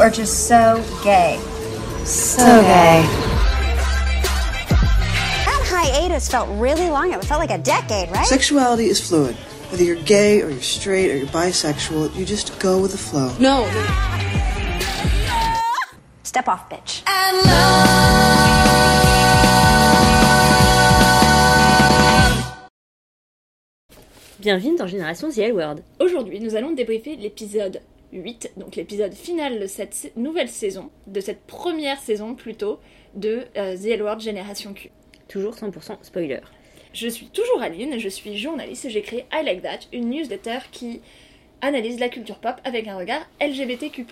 are just so gay. So gay. That hiatus felt really long. It felt like a decade, right? Sexuality is fluid. Whether you're gay or you're straight or you're bisexual, you just go with the flow. No. Step off, bitch. Bienvenue dans Génération The L Word. Aujourd'hui, nous allons débriefer l'épisode 8, donc l'épisode final de cette nouvelle saison, de cette première saison plutôt, de euh, The L Word Génération Q. Toujours 100% spoiler. Je suis toujours Aline, je suis journaliste et j'ai créé I Like That, une newsletter qui analyse la culture pop avec un regard LGBTQ+.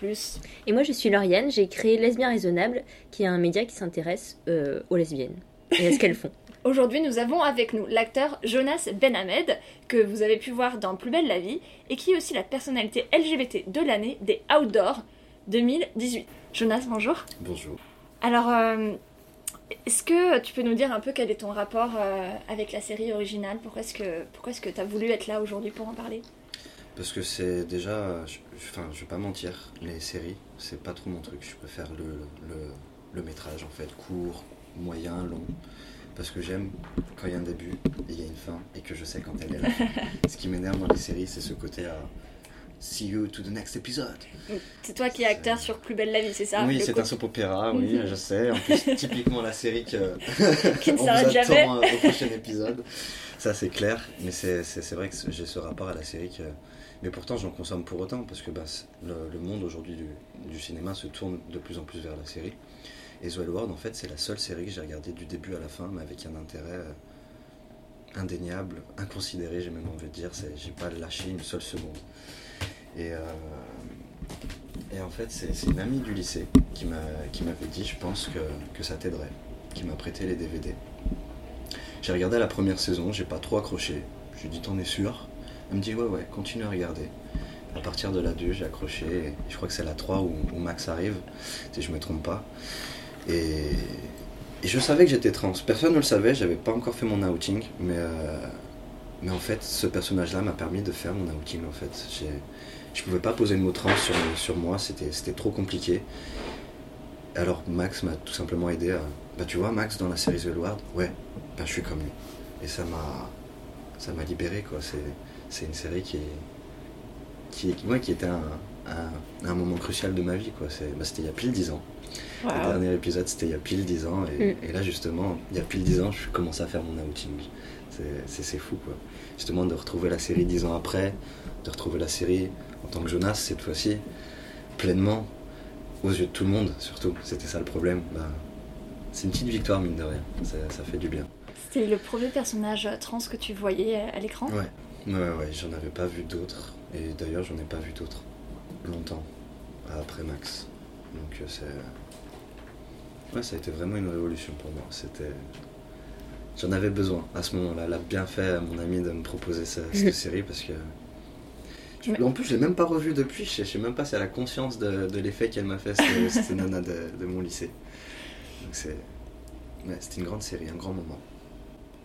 Et moi je suis Lauriane, j'ai créé Lesbien Raisonnable, qui est un média qui s'intéresse euh, aux lesbiennes et à ce qu'elles font. Aujourd'hui, nous avons avec nous l'acteur Jonas Benhamed, que vous avez pu voir dans Plus belle la vie, et qui est aussi la personnalité LGBT de l'année des Outdoors 2018. Jonas, bonjour. Bonjour. Alors, euh, est-ce que tu peux nous dire un peu quel est ton rapport euh, avec la série originale? Pourquoi est-ce que pourquoi est-ce que tu as voulu être là aujourd'hui pour en parler? Parce que c'est déjà. je- Enfin, je vais pas mentir, les séries, c'est pas trop mon truc. Je préfère le, le, le métrage en fait, court, moyen, long. Parce que j'aime quand il y a un début et il y a une fin et que je sais quand elle est là. Ce qui m'énerve dans les séries, c'est ce côté à. See you to the next episode. C'est toi qui es acteur sur Plus belle la vie, c'est ça oui, c'est un soap opéra, oui, je sais. En plus, typiquement la série que. Qui ne on s'arrête jamais. euh, au prochain épisode. Ça, c'est clair. Mais c'est vrai que j'ai ce rapport à la série que. Mais pourtant, j'en consomme pour autant parce que bah, le, le monde aujourd'hui du, du cinéma se tourne de plus en plus vers la série. Et Word, en fait, c'est la seule série que j'ai regardée du début à la fin, mais avec un intérêt euh, indéniable, inconsidéré, j'ai même envie de dire. J'ai pas lâché une seule seconde. Et, euh, en fait, c'est une amie du lycée qui m'a- qui m'avait dit, je pense que, ça t'aiderait, qui m'a prêté les DVD. J'ai regardé la première saison, j'ai pas trop accroché. Je lui ai dit, t'en es sûr? Elle me dit, ouais, ouais, continue à regarder. À partir de la 2, j'ai accroché. je crois que c'est la 3 où, où Max arrive, si je me trompe pas. Et, je savais que j'étais trans. Personne ne le savait, j'avais pas encore fait mon outing, mais, euh, mais en fait, ce personnage-là m'a permis de faire mon outing. En fait, je pouvais pas poser le mot trans sur, sur moi, c'était trop compliqué. Alors Max m'a tout simplement aidé à. Bah tu vois Max dans la série The Ward, ouais, bah je suis comme lui. Et ça m'a ça m'a libéré quoi. C'est une série qui qui, qui, était un, un, moment crucial de ma vie quoi. Bah, c'était il y a pile 10 ans. Le dernier épisode c'était il y a pile 10 ans et, Mm. et là justement il y a pile 10 ans je commençais à faire mon outing. C'est- fou quoi. Justement de retrouver la série 10 ans après, de retrouver la série en tant que Jonas cette fois-ci, pleinement, aux yeux de tout le monde surtout. C'était ça le problème. Bah, c'est une petite victoire mine de rien, ça, fait du bien. C'était le premier personnage trans que tu voyais à l'écran? Ouais, ouais, ouais, j'en avais pas vu d'autres. Et d'ailleurs, j'en ai pas vu d'autres longtemps après Max. Donc, euh, c'est. Ouais, ça a été vraiment une révolution pour moi. C'était. J'en avais besoin à ce moment-là. Elle a bien fait à mon ami de me proposer ce- cette série parce que. Je- Mais- En plus, je l'ai même pas revue depuis. Je sais, je sais même pas si elle a conscience de, de l'effet qu'elle m'a fait, cette, cette nana de, de mon lycée. Donc, c'est. Ouais, c'était une grande série, un grand moment.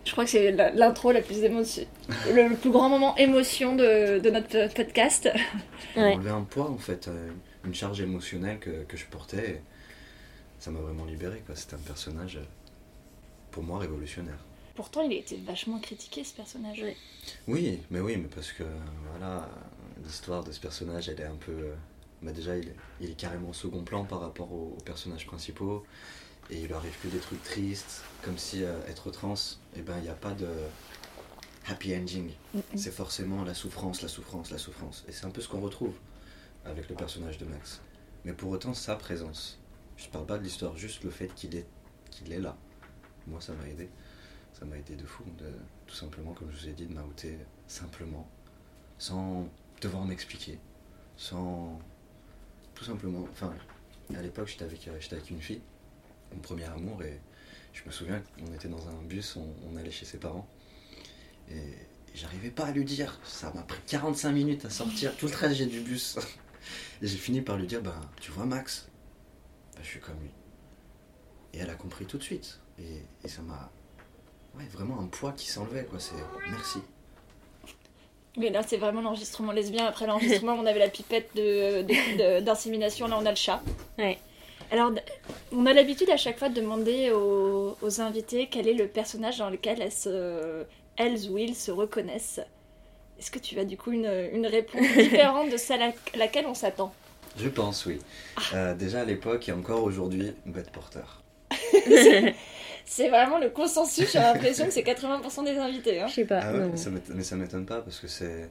Je crois que c'est la- l'intro la plus émotion... le, le plus grand moment émotion de, de notre podcast. Ouais. enlever un poids en fait, euh, une charge émotionnelle que, que je portais. et ça m'a vraiment libéré. C'était un personnage euh, pour moi révolutionnaire. Pourtant, il a été vachement critiqué ce personnage. Oui, mais oui, mais parce que voilà, l'histoire de ce personnage, elle est un peu. euh, bah déjà, il est, il est carrément au second plan par rapport aux, aux personnages principaux. Et il lui arrive que des trucs tristes, comme si euh, être trans, et ben il n'y a pas de happy ending. C'est forcément la souffrance, la souffrance, la souffrance. Et c'est un peu ce qu'on retrouve avec le personnage de Max. Mais pour autant, sa présence. Je parle pas de l'histoire, juste le fait qu'il est, qu'il est là. Moi, ça m'a aidé. Ça m'a aidé de fou, de, tout simplement, comme je vous ai dit, de m'outer simplement, sans devoir m'expliquer, sans. Tout simplement. Enfin, à l'époque, j'étais avec, euh, avec une fille, mon premier amour, et je me souviens qu'on était dans un bus, on, on allait chez ses parents, et j'arrivais pas à lui dire. Ça m'a pris 45 minutes à sortir tout le trajet du bus. Et j'ai fini par lui dire, ben, tu vois Max, ben, je suis comme lui. Et elle a compris tout de suite. Et, et ça m'a... Ouais, vraiment un poids qui s'enlevait, quoi. C'est... Merci. Mais là, c'est vraiment l'enregistrement lesbien. Après l'enregistrement, on avait la pipette de- de- de- d'insémination. Là, on a le chat. Ouais. Alors, on a l'habitude à chaque fois de demander aux, aux invités quel est le personnage dans lequel elles, se, elles ou ils se reconnaissent. Est-ce que tu as du coup une, une réponse différente de celle à laquelle on s'attend? Je pense, oui. Euh, déjà à l'époque et encore aujourd'hui, Bette Porter. C'est vraiment le consensus. J'ai l'impression que c'est 80% des invités. hein. Je sais pas, Ah ouais, non. mais ça m'étonne- mais ça m'étonne pas parce que c'est.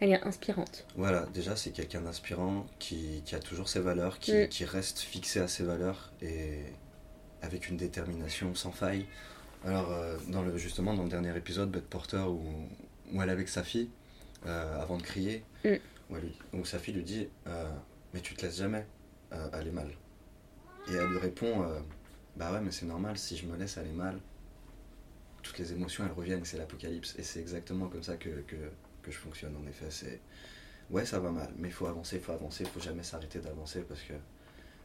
Elle est inspirante. Voilà, déjà c'est quelqu'un d'inspirant qui, qui a toujours ses valeurs, qui, Mm. qui reste fixé à ses valeurs et avec une détermination sans faille. Alors, euh, dans le, justement, dans le dernier épisode, Bette Porter, où, où elle est avec sa fille, euh, avant de crier, Mm. où, elle lui- où sa fille lui dit euh, Mais tu te laisses jamais euh, aller mal. Et elle lui répond Bah ouais, mais c'est normal, si je me laisse aller mal, toutes les émotions elles reviennent, c'est l'apocalypse. Et c'est exactement comme ça que, que, que je fonctionne en effet. C'est ouais, ça va mal, mais il faut avancer, il faut avancer, il faut jamais s'arrêter d'avancer parce que,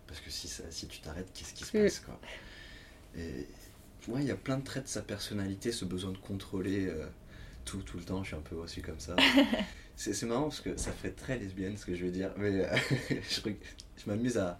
parce que si, ça- si tu t'arrêtes, qu'est-ce qui se Mm. passe quoi? Et ouais, il y a plein de traits de sa personnalité, ce besoin de contrôler euh, tout, tout le temps. Je suis un peu aussi comme ça. c'est marrant parce que ça fait très lesbienne ce que je veux dire, mais euh, je, je m'amuse à,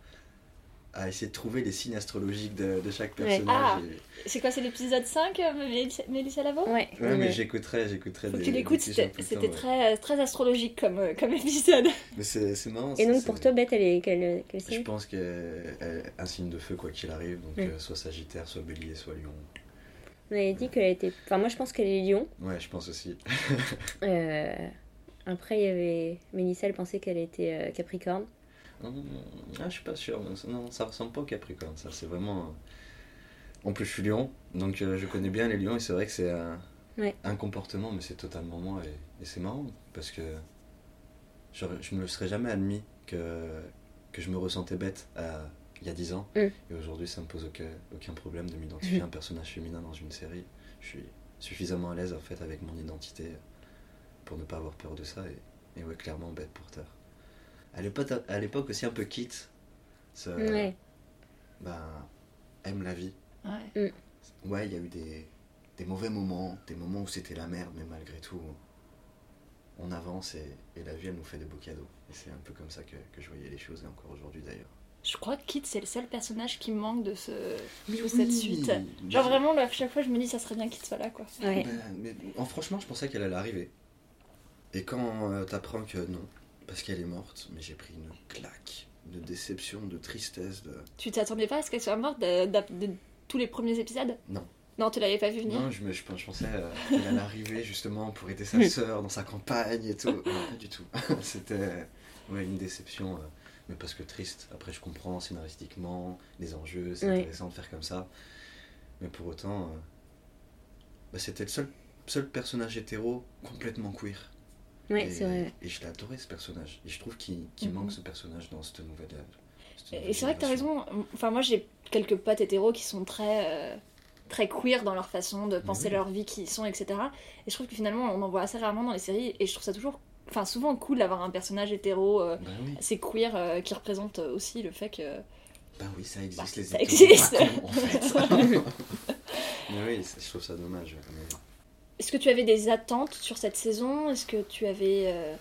à essayer de trouver les signes astrologiques de, de chaque Ouais. personnage. Ah. et- C'est quoi, c'est l'épisode 5, euh, Mélissa, Lavo Ouais. Ouais, mais ouais. j'écouterai, j'écouterai des- tu l'écoutes, c'était ouais. très, très astrologique comme, euh, comme épisode. Mais c'est marrant. Et donc pour toi, Bette, elle est quelle, Je signe pense qu'elle est un signe de feu quoi qu'il arrive, donc Mm. euh, soit Sagittaire, soit Bélier, soit Lion. On avait dit qu'elle était. Enfin, moi je pense qu'elle est lion. Ouais, je pense aussi. Euh, Après, il y avait. Mélissa, elle pensait qu'elle était euh, capricorne. Hum, ah, je suis pas sûr. Non, ça ressemble pas au Capricorne, ça. C'est vraiment. En plus, je suis Lion, donc euh, je connais bien les Lions et c'est vrai que c'est un, Ouais. un comportement, mais c'est totalement moi et, et c'est marrant parce que je me le serais jamais admis que, que je me ressentais bête à- il y a 10 ans Mm. et aujourd'hui ça me pose aucun, aucun problème de m'identifier Mm. à un personnage féminin dans une série. Je suis suffisamment à l'aise en fait avec mon identité pour ne pas avoir peur de ça et, et ouais, clairement bête porteur. À l'époque, à l'époque aussi un peu quitte. Ça, Ouais. ben, aime la vie. Ouais. Ouais, il y a eu des, des mauvais moments, des moments où c'était la merde, mais malgré tout, on avance et, et la vie, elle nous fait des beaux cadeaux. Et c'est un peu comme ça que, que je voyais les choses, et encore aujourd'hui d'ailleurs. Je crois que Kit, c'est le seul personnage qui me manque de, ce, Mais de oui, cette suite. mais- Genre vraiment, là, à chaque fois, je me dis, ça serait bien qu'il soit là, quoi. Ouais. Ben, mais, en, franchement, je pensais qu'elle allait arriver. Et quand euh, t'apprends que non, parce qu'elle est morte, mais j'ai pris une claque de déception, de tristesse, de... Tu t'attendais pas à ce qu'elle soit morte de, de- de tous les premiers épisodes? Non. Non, tu l'avais pas vu venir? Non, je, me, je, je pensais euh, qu'elle allait arriver justement pour aider sa sœur dans sa campagne et tout. Non, pas du tout. C'était ouais, une déception, euh, mais parce que triste. Après, je comprends scénaristiquement les enjeux, c'est Ouais. intéressant de faire comme ça. Mais pour autant, euh, bah, c'était le seul, seul personnage hétéro complètement queer. Ouais, et, c'est vrai. Et je l'ai adoré ce personnage. Et je trouve qu'il Mhm. manque ce personnage dans cette nouvelle. cette Et c'est vrai que t'as raison. Enfin, moi, j'ai quelques potes hétéros qui sont très, euh, très queer dans leur façon de penser leur vie, qui ils sont, etc. Et je trouve que finalement, on en voit assez rarement dans les séries. Et je trouve ça toujours, enfin, souvent cool d'avoir un personnage hétéro euh, Bah oui, assez queer euh, qui représente aussi le fait que. bah oui, ça existe Bah, les ça hétéros existe. pas en fait. mais oui, c'est- je trouve ça dommage. mais- Est-ce que tu avais des attentes sur cette saison? Est-ce que tu avais. euh,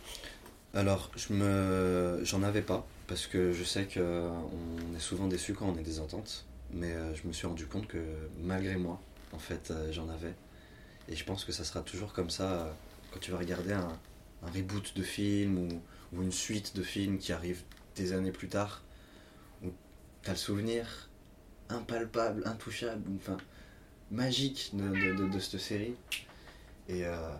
Alors, je me, j'en avais pas parce que je sais que on est souvent déçu quand on a des attentes, mais je me suis rendu compte que malgré moi, en fait, j'en avais. Et je pense que ça sera toujours comme ça quand tu vas regarder un, un reboot de film ou, une suite de films qui arrive des années plus tard, où tu as le souvenir impalpable, intouchable, enfin magique de, cette série. Et, euh,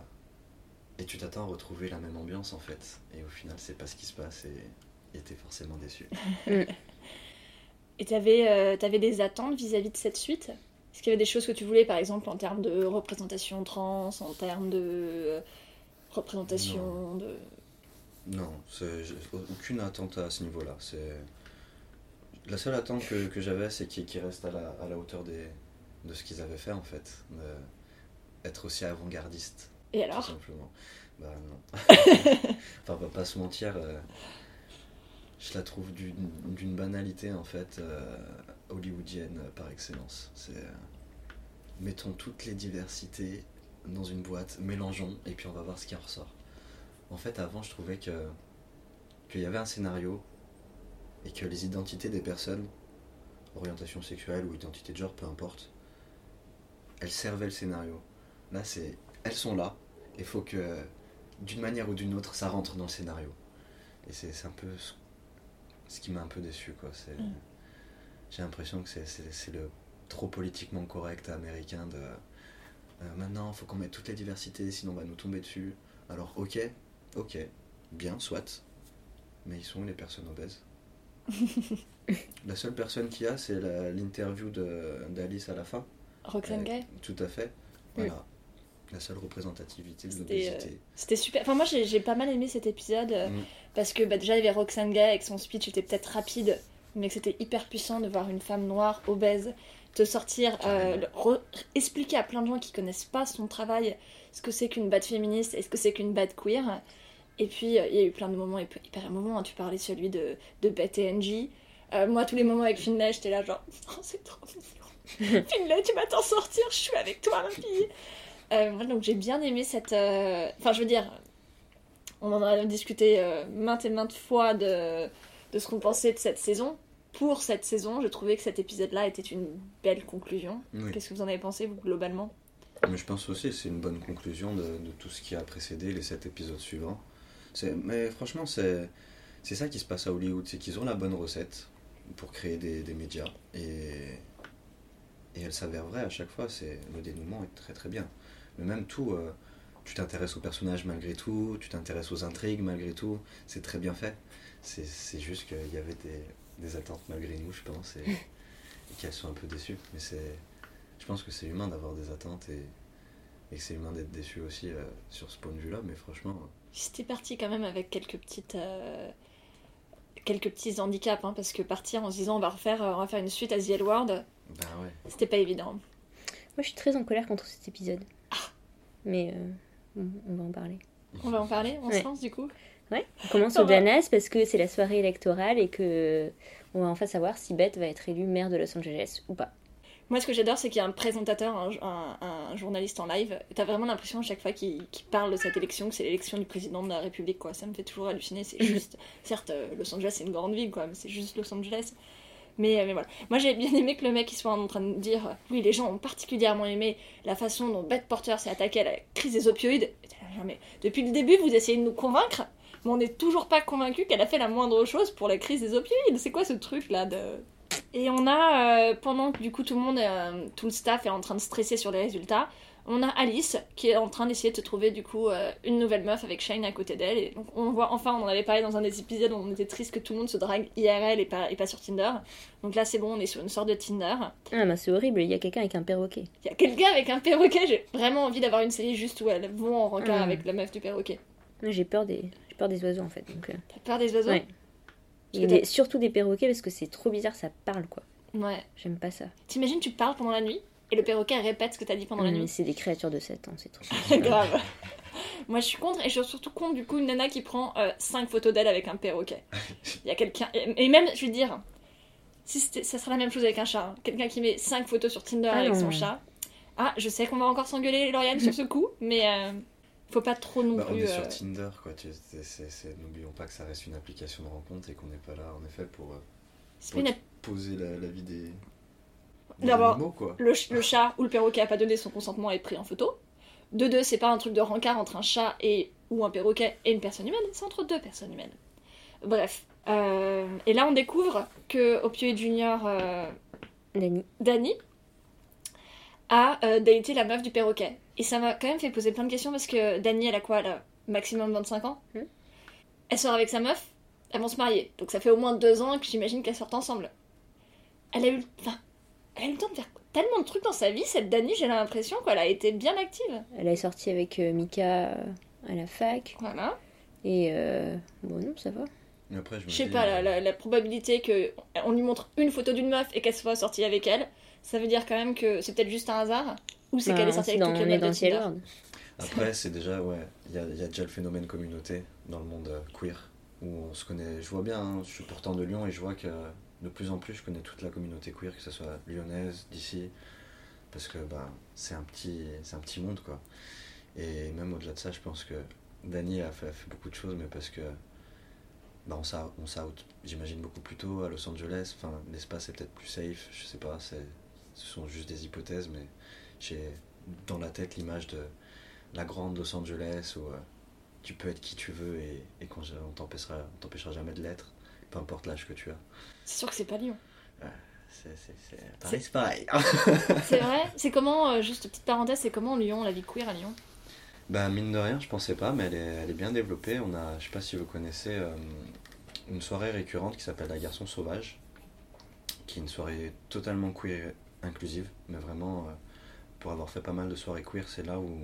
et tu t'attends à retrouver la même ambiance en fait. Et au final, c'est pas ce qui se passe et t'es forcément déçu. Et t'avais euh, t'avais des attentes vis-à-vis de cette suite? Est-ce qu'il y avait des choses que tu voulais, par exemple, en termes de représentation trans, en termes de représentation de... Non, c'est- j'ai aucune attente à ce niveau-là. C'est la seule attente que, que j'avais, c'est qu'ils qu'ils restent à la, à la hauteur des, de ce qu'ils avaient fait en fait, De- être aussi avant-gardiste. Et tout alors? simplement. Bah non. enfin, on va pas se mentir, euh, je la trouve d'une banalité en fait euh, hollywoodienne par excellence. C'est euh, mettons toutes les diversités dans une boîte, mélangeons et puis on va voir ce qui en ressort. En fait, avant, je trouvais que qu'il y avait un scénario et que les identités des personnes, orientation sexuelle ou identité de genre, peu importe, elles servaient le scénario. Là, c'est elles sont là. Il faut que, d'une manière ou d'une autre, ça rentre dans le scénario. Et c'est un peu ce- qui m'a un peu déçu, quoi. C'est, Mm. J'ai l'impression que c'est le trop politiquement correct américain de. Euh, maintenant, il faut qu'on mette toutes les diversités, sinon on va nous tomber dessus. Alors, ok, ok, bien, soit. Mais ils sont où les personnes obèses La seule personne qu'il y a, c'est la- l'interview d'Alice à la fin. Roxane Euh, Gay. Tout à fait. Voilà. La seule représentativité de C'était, l'obésité. C'était super. Enfin, moi, j'ai pas mal aimé cet épisode euh, Mm. parce que bah, déjà, il y avait Roxane Gay avec son speech était peut-être rapide, mais que c'était hyper puissant de voir une femme noire, obèse, te sortir, euh, re- expliquer à plein de gens qui connaissent pas son travail ce que c'est qu'une bad féministe et ce que c'est qu'une bad queer. Et puis, euh, il y a eu plein de moments hyper, émouvants. hein. Tu parlais celui de, de Beth et Angie. Euh, moi, tous les moments avec Finlay, j'étais là, genre, oh, c'est trop mignon. Finlay, tu vas t'en sortir, je suis avec toi, ma fille. Voilà, donc j'ai bien aimé cette. Enfin, je veux dire, on en a discuté maintes et maintes fois de, de ce qu'on pensait de cette saison. Pour cette saison, je trouvais que cet épisode-là était une belle conclusion. Oui. Qu'est-ce que vous en avez pensé, vous, globalement? Mais je pense aussi que c'est une bonne conclusion de, de tout ce qui a précédé les sept épisodes suivants. Mais franchement, c'est ça qui se passe à Hollywood, c'est qu'ils ont la bonne recette pour créer des, des médias. Et, et elle s'avère vraie à chaque fois, c'est le dénouement est très très bien. Mais même tout, euh, tu t'intéresses aux personnages malgré tout, tu t'intéresses aux intrigues malgré tout, c'est très bien fait. C'est juste qu'il y avait des, des attentes malgré nous, je pense, et, et qu'elles sont un peu déçues. Mais c'est, je pense que c'est humain d'avoir des attentes et, et que c'est humain d'être déçu aussi euh, sur ce point de vue-là. Mais franchement, J'étais partie quand même avec quelques petites. euh, quelques petits handicaps, hein, parce que partir en se disant on va refaire, euh, on va faire une suite à The L Word, bah ouais. c'était pas évident. Moi, je suis très en colère contre cet épisode. Mais euh, on, on va en parler. On va en parler, on Ouais. se lance du coup? Ouais, on commence au va. Danas parce que c'est la soirée électorale et que on va enfin savoir si Beth va être élue maire de Los Angeles ou pas. Moi, ce que j'adore, c'est qu'il y a un présentateur, un, un- un journaliste en live. T'as vraiment l'impression à chaque fois qu'il parle de cette élection que c'est l'élection du président de la République, quoi. Ça me fait toujours halluciner. C'est juste, certes, euh, Los Angeles, c'est une grande ville, quoi, mais c'est juste Los Angeles. Mais, euh, mais voilà. Moi, j'ai bien aimé que le mec il soit en train de dire euh, Oui, les gens ont particulièrement aimé la façon dont Beth Porter s'est attaquée à la crise des opioïdes. Et là, genre, mais depuis le début, vous essayez de nous convaincre, mais on n'est toujours pas convaincu qu'elle a fait la moindre chose pour la crise des opioïdes. C'est quoi ce truc là de. Et on a, euh, pendant que du coup tout le monde, euh, tout le staff est en train de stresser sur les résultats, on a Alice qui est en train d'essayer de trouver du coup euh, une nouvelle meuf avec Shane à côté d'elle. Et donc on voit, enfin on en avait parlé dans un des épisodes où on était triste que tout le monde se drague IRL et pas, et pas sur Tinder. Donc là c'est bon, on est sur une sorte de Tinder. Ah bah c'est horrible, il y a quelqu'un avec un perroquet. Il y a quelqu'un avec un perroquet, j'ai vraiment envie d'avoir une série juste où elles vont en rencard Mm. avec la meuf du perroquet. J'ai peur des j'ai peur des oiseaux en fait. Donc, euh, T'as peur des oiseaux Ouais. et des- surtout des perroquets parce que c'est trop bizarre, ça parle quoi. Ouais. J'aime pas ça. T'imagines, tu parles pendant la nuit et le perroquet répète ce que t'as dit pendant la Mais nuit. c'est des créatures de 7 ans, c'est trop. Grave. Moi je suis contre et je suis surtout contre du coup une nana qui prend 5 photos d'elle avec un perroquet. Il y a quelqu'un. Et même, je vais te dire, si ça serait la même chose avec un chat. hein. Quelqu'un qui met 5 photos sur Tinder Ah avec non. son chat. Ah, je sais qu'on va encore s'engueuler, Lauriane, sur ce coup, mais euh, faut pas trop non Bah, on plus. est euh, sur Tinder, quoi. tu- c'est- c'est- c'est- N'oublions pas que ça reste une application de rencontre et qu'on n'est pas là, en effet, pour, euh, pour une poser la, la vie des, D'abord, animaux, quoi. le, ch- le chat ou le perroquet a pas donné son consentement à être pris en photo. De deux, c'est pas un truc de rencard entre un chat et ou un perroquet et une personne humaine, c'est entre deux personnes humaines. Bref. Euh, et là, on découvre que Opioid Junior, euh, Dani. Danny, a euh, daté la meuf du perroquet. Et ça m'a quand même fait poser plein de questions parce que Danny, elle a quoi Elle a maximum 25 ans. Hmm. Elle sort avec sa meuf, elles vont se marier. Donc ça fait au moins deux ans que j'imagine qu'elles sortent ensemble. Elle a eu, le- enfin, elle a eu le temps de faire tellement de trucs dans sa vie, cette Dani, j'ai l'impression qu'elle a été bien active. Elle est sortie avec euh, Mika euh, à la fac. Voilà. Et euh, bon, non, ça va. Mais après, je me Je sais dis, pas, la, la- la probabilité que on lui montre une photo d'une meuf et qu'elle soit sortie avec elle, ça veut dire quand même que c'est peut-être juste un hasard ou c'est Bah, qu'elle est sortie avec dans, toutes les meufs de Tinder. Après, c'est déjà, ouais, il y a, il y a déjà le phénomène communauté dans le monde euh, queer, où on se connaît, je vois bien, hein, je suis pourtant de Lyon et je vois que de plus en plus je connais toute la communauté queer, que ce soit lyonnaise, d'ici, parce que bah, c'est un, petit, c'est un petit monde, quoi. Et même au-delà de ça, je pense que Dany a fait, a fait beaucoup de choses, mais parce que bah, on s'out, on s'out, j'imagine, beaucoup plus tôt à Los Angeles. Enfin, l'espace est peut-être plus safe, je sais pas, c'est, ce sont juste des hypothèses, mais j'ai dans la tête l'image de la grande Los Angeles où euh, tu peux être qui tu veux et, et qu'on on t'empêchera, jamais de l'être, peu importe l'âge que tu as. C'est sûr que c'est pas Lyon. C'est, c'est. Pareil, c'est pareil. C'est vrai? C'est comment, euh, juste petite parenthèse, c'est comment Lyon, la vie queer à Lyon? Bah mine de rien, je pensais pas, mais elle est, elle est bien développée. On a, je sais pas si vous connaissez, euh, une soirée récurrente qui s'appelle La Garçon Sauvage, qui est une soirée totalement queer inclusive, mais vraiment, pour avoir fait pas mal de soirées queer, c'est là où,